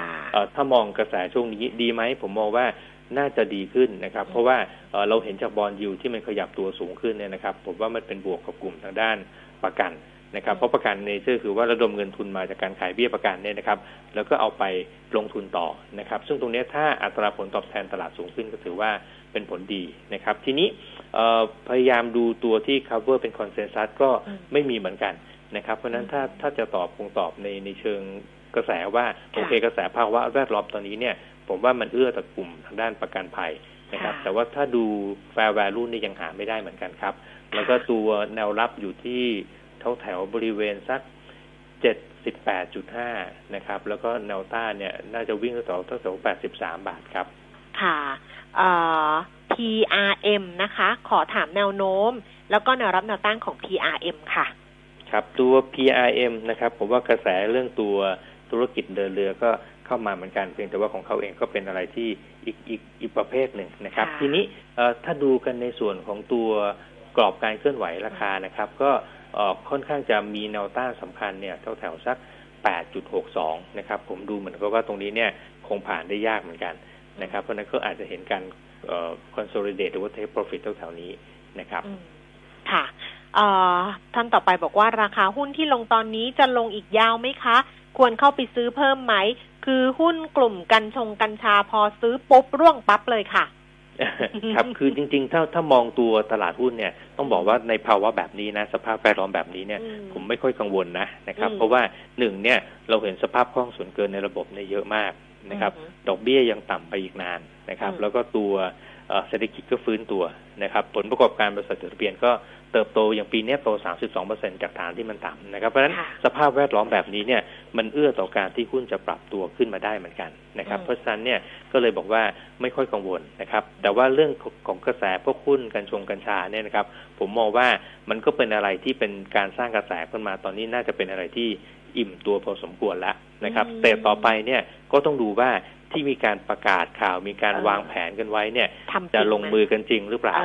ถ้ามองกระแสช่วงนี้ดีไหมผมมองว่าน่าจะดีขึ้นนะครับ เพราะว่าเราเห็นจาก bond yield ที่มันขยับตัวสูงขึ้นเนี่ยนะครับ ผมว่ามันเป็นบวกกับกลุ่มทางด้านประกันนะครับเพราะประกัน nature คือว่าระดมเงินทุนมาจากการขายเบี้ยประกันเนี่ยนะครับ แล้วก็เอาไปลงทุนต่อนะครับ ซึ่งตรงนี้ถ้าอัตราผลตอบแทนตลาดสูงขึ้นก็ถือว่าเป็นผลดีนะครับ ทีนี้ พยายามดูตัวที่ cover เป็น consensus ก็ไม่มีเหมือนกันนะครับ เพราะฉะนั้นถ้าถ้าจะตอบคงตอบในในเชิงกระแสว่าโอเคกระแสภาวะแวดล้อมตอนนี้เนี่ย ผมว่ามันเอื้อต่อกลุ่มทางด้านประกันภัยนะครับ แต่ว่าถ้าดู fair value นี่ยังหาไม่ได้เหมือนกันครับ แล้วก็ตัวแนวรับอยู่ที่แถวแถวบริเวณสักเจ็ดสิบแปดจุดห้านะครับ แล้วก็แนวต้านเนี่ย น่าจะวิ่งแถวแถวแปดสิบสามบาทครับ ค่ะ เอ่อ PRM นะคะ ขอถามแนวโน้ม แล้วก็แนวรับแนวต้านของ PRM ค่ะ ครับตัว PRM นะครับ ผมว่ากระแสเรื่องตัวธุรกิจเดินเรือก็เข้ามาเหมือนกันเพียงแต่ว่าของเขาเองก็เป็นอะไรที่อีกอีกอีกประเภทหนึ่งนะครับ ทีนี้ถ้าดูกันในส่วนของตัวกรอบการเคลื่อนไหวราคานะครับ ก็ค่อนข้างจะมีแนวต้านสำคัญเนี่ยแถวๆสัก 8.62 นะครับ ผมดูเหมือนกับว่าตรงนี้เนี่ยคงผ่านได้ยากเหมือนกันนะครับ เพราะนั้นก็อาจจะเห็นการ consolidate หรือว่า take profit แถวๆนี้นะครับ ค่ะท่านต่อไปบอกว่าราคาหุ้นที่ลงตอนนี้จะลงอีกยาวไหมคะ ควรเข้าไปซื้อเพิ่มไหม คือหุ้นกลุ่มกัญชงกัญชาพอซื้อปุ๊บร่วงปั๊บเลยค่ะ ครับคือจริง ๆ ถ้าถ้ามองตัวตลาดหุ้นเนี่ย ต้องบอกว่าในภาวะแบบนี้นะ สภาพแวดล้อมแบบนี้เนี่ย ผมไม่ค่อยกังวลนะนะครับ เพราะว่าหนึ่งเนี่ยเราเห็นสภาพคล่องส่วนเกินในระบบเนี่ยเยอะมากนะครับ ดอกเบี้ยยังต่ำไปอีกนาน นะครับ แล้วก็ตัวเศรษฐกิจก็ฟื้นตัวนะครับ ผลประกอบการบริษัทจดทะเบียนก็เติบโตอย่างปีนี้โต 32%จากฐานที่มันต่ำนะครับ เพราะฉะนั้นสภาพแวดล้อมแบบนี้เนี่ยมันเอื้อต่อการที่หุ้นจะปรับตัวขึ้นมาได้เหมือนกันนะครับ เพราะฉะนั้นเนี่ยก็เลยบอกว่าไม่ค่อยกังวลนะครับ แต่ว่าเรื่องของกระแสพวกหุ้นกัญชงกัญชาเนี่ยนะครับ ผมมองว่ามันก็เป็นอะไรที่เป็นการสร้างกระแสขึ้นมาตอนนี้น่าจะเป็นอะไรที่อิ่มตัวพอสมควรแล้วนะครับ แต่ต่อไปเนี่ยก็ต้องดูว่า ที่มีการประกาศข่าวมีการวางแผนกันไว้เนี่ย จะลงมือกันจริงหรือเปล่า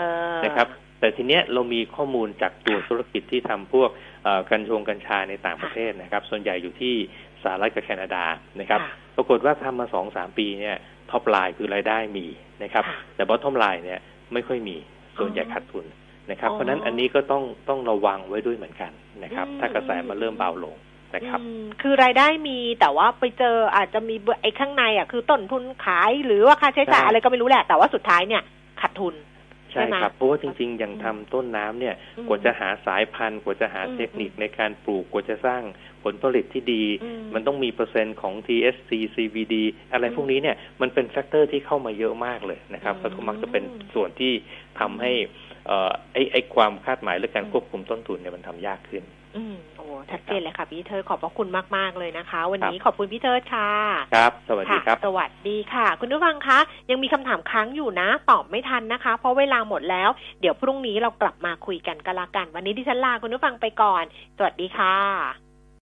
นะครับ แต่ทีเนี้ยเรามีข้อมูลจากตัวธุรกิจที่ทำพวกกัญชงกัญชาในต่างประเทศนะครับ ส่วนใหญ่อยู่ที่สหรัฐกับแคนาดานะครับ ปรากฏว่าทำมาสองสามปีเนี่ย top line คือรายได้มีนะครับ แต่ bottom line เนี่ยไม่ค่อยมีส่วนใหญ่ขาดทุนนะครับ เพราะนั้นอันนี้ก็ต้องต้องระวังไว้ด้วยเหมือนกันนะครับ ถ้ากระแสมันเริ่มเบาลง นะครับคือรายได้มีแต่ว่าไปเจออาจจะมีไอ้ข้างในอะคือต้นทุนขายหรือว่าค่าใช้จ่ายอะไรก็ไม่รู้แหละ แต่ว่าสุดท้ายเนี่ยขาดทุนใช่ครับ เพราะว่าจริงๆ อย่างทำต้นน้ำเนี่ยกว่าจะหาสายพันธุ์กว่าจะหาเทคนิคในการปลูกกว่าจะสร้างผลผลิตที่ดี มันต้องมีเปอร์เซ็นต์ของ THC CBD อะไรพวกนี้เนี่ยมันเป็น factor ที่เข้ามาเยอะมากเลยนะครับแล้วก็มักจะเป็นส่วนที่ทำให้เอ่อไอ้ไอ้ความคาดหมายและการควบคุมต้นทุนเนี่ยมันทำยากขึ้น อืมโอ้ชัดเจนเลยค่ะพี่เธอขอบพระคุณมาก ๆ เลยนะคะ วันนี้ขอบคุณพี่เธอค่ะ ครับ สวัสดีครับ สวัสดีค่ะ คุณผู้ฟังคะ ยังมีคำถามค้างอยู่นะ ตอบไม่ทันนะคะ เพราะเวลาหมดแล้ว เดี๋ยวพรุ่งนี้เรากลับมาคุยกันกันละกัน วันนี้ดิฉันลาคุณผู้ฟังไปก่อน สวัสดีค่ะ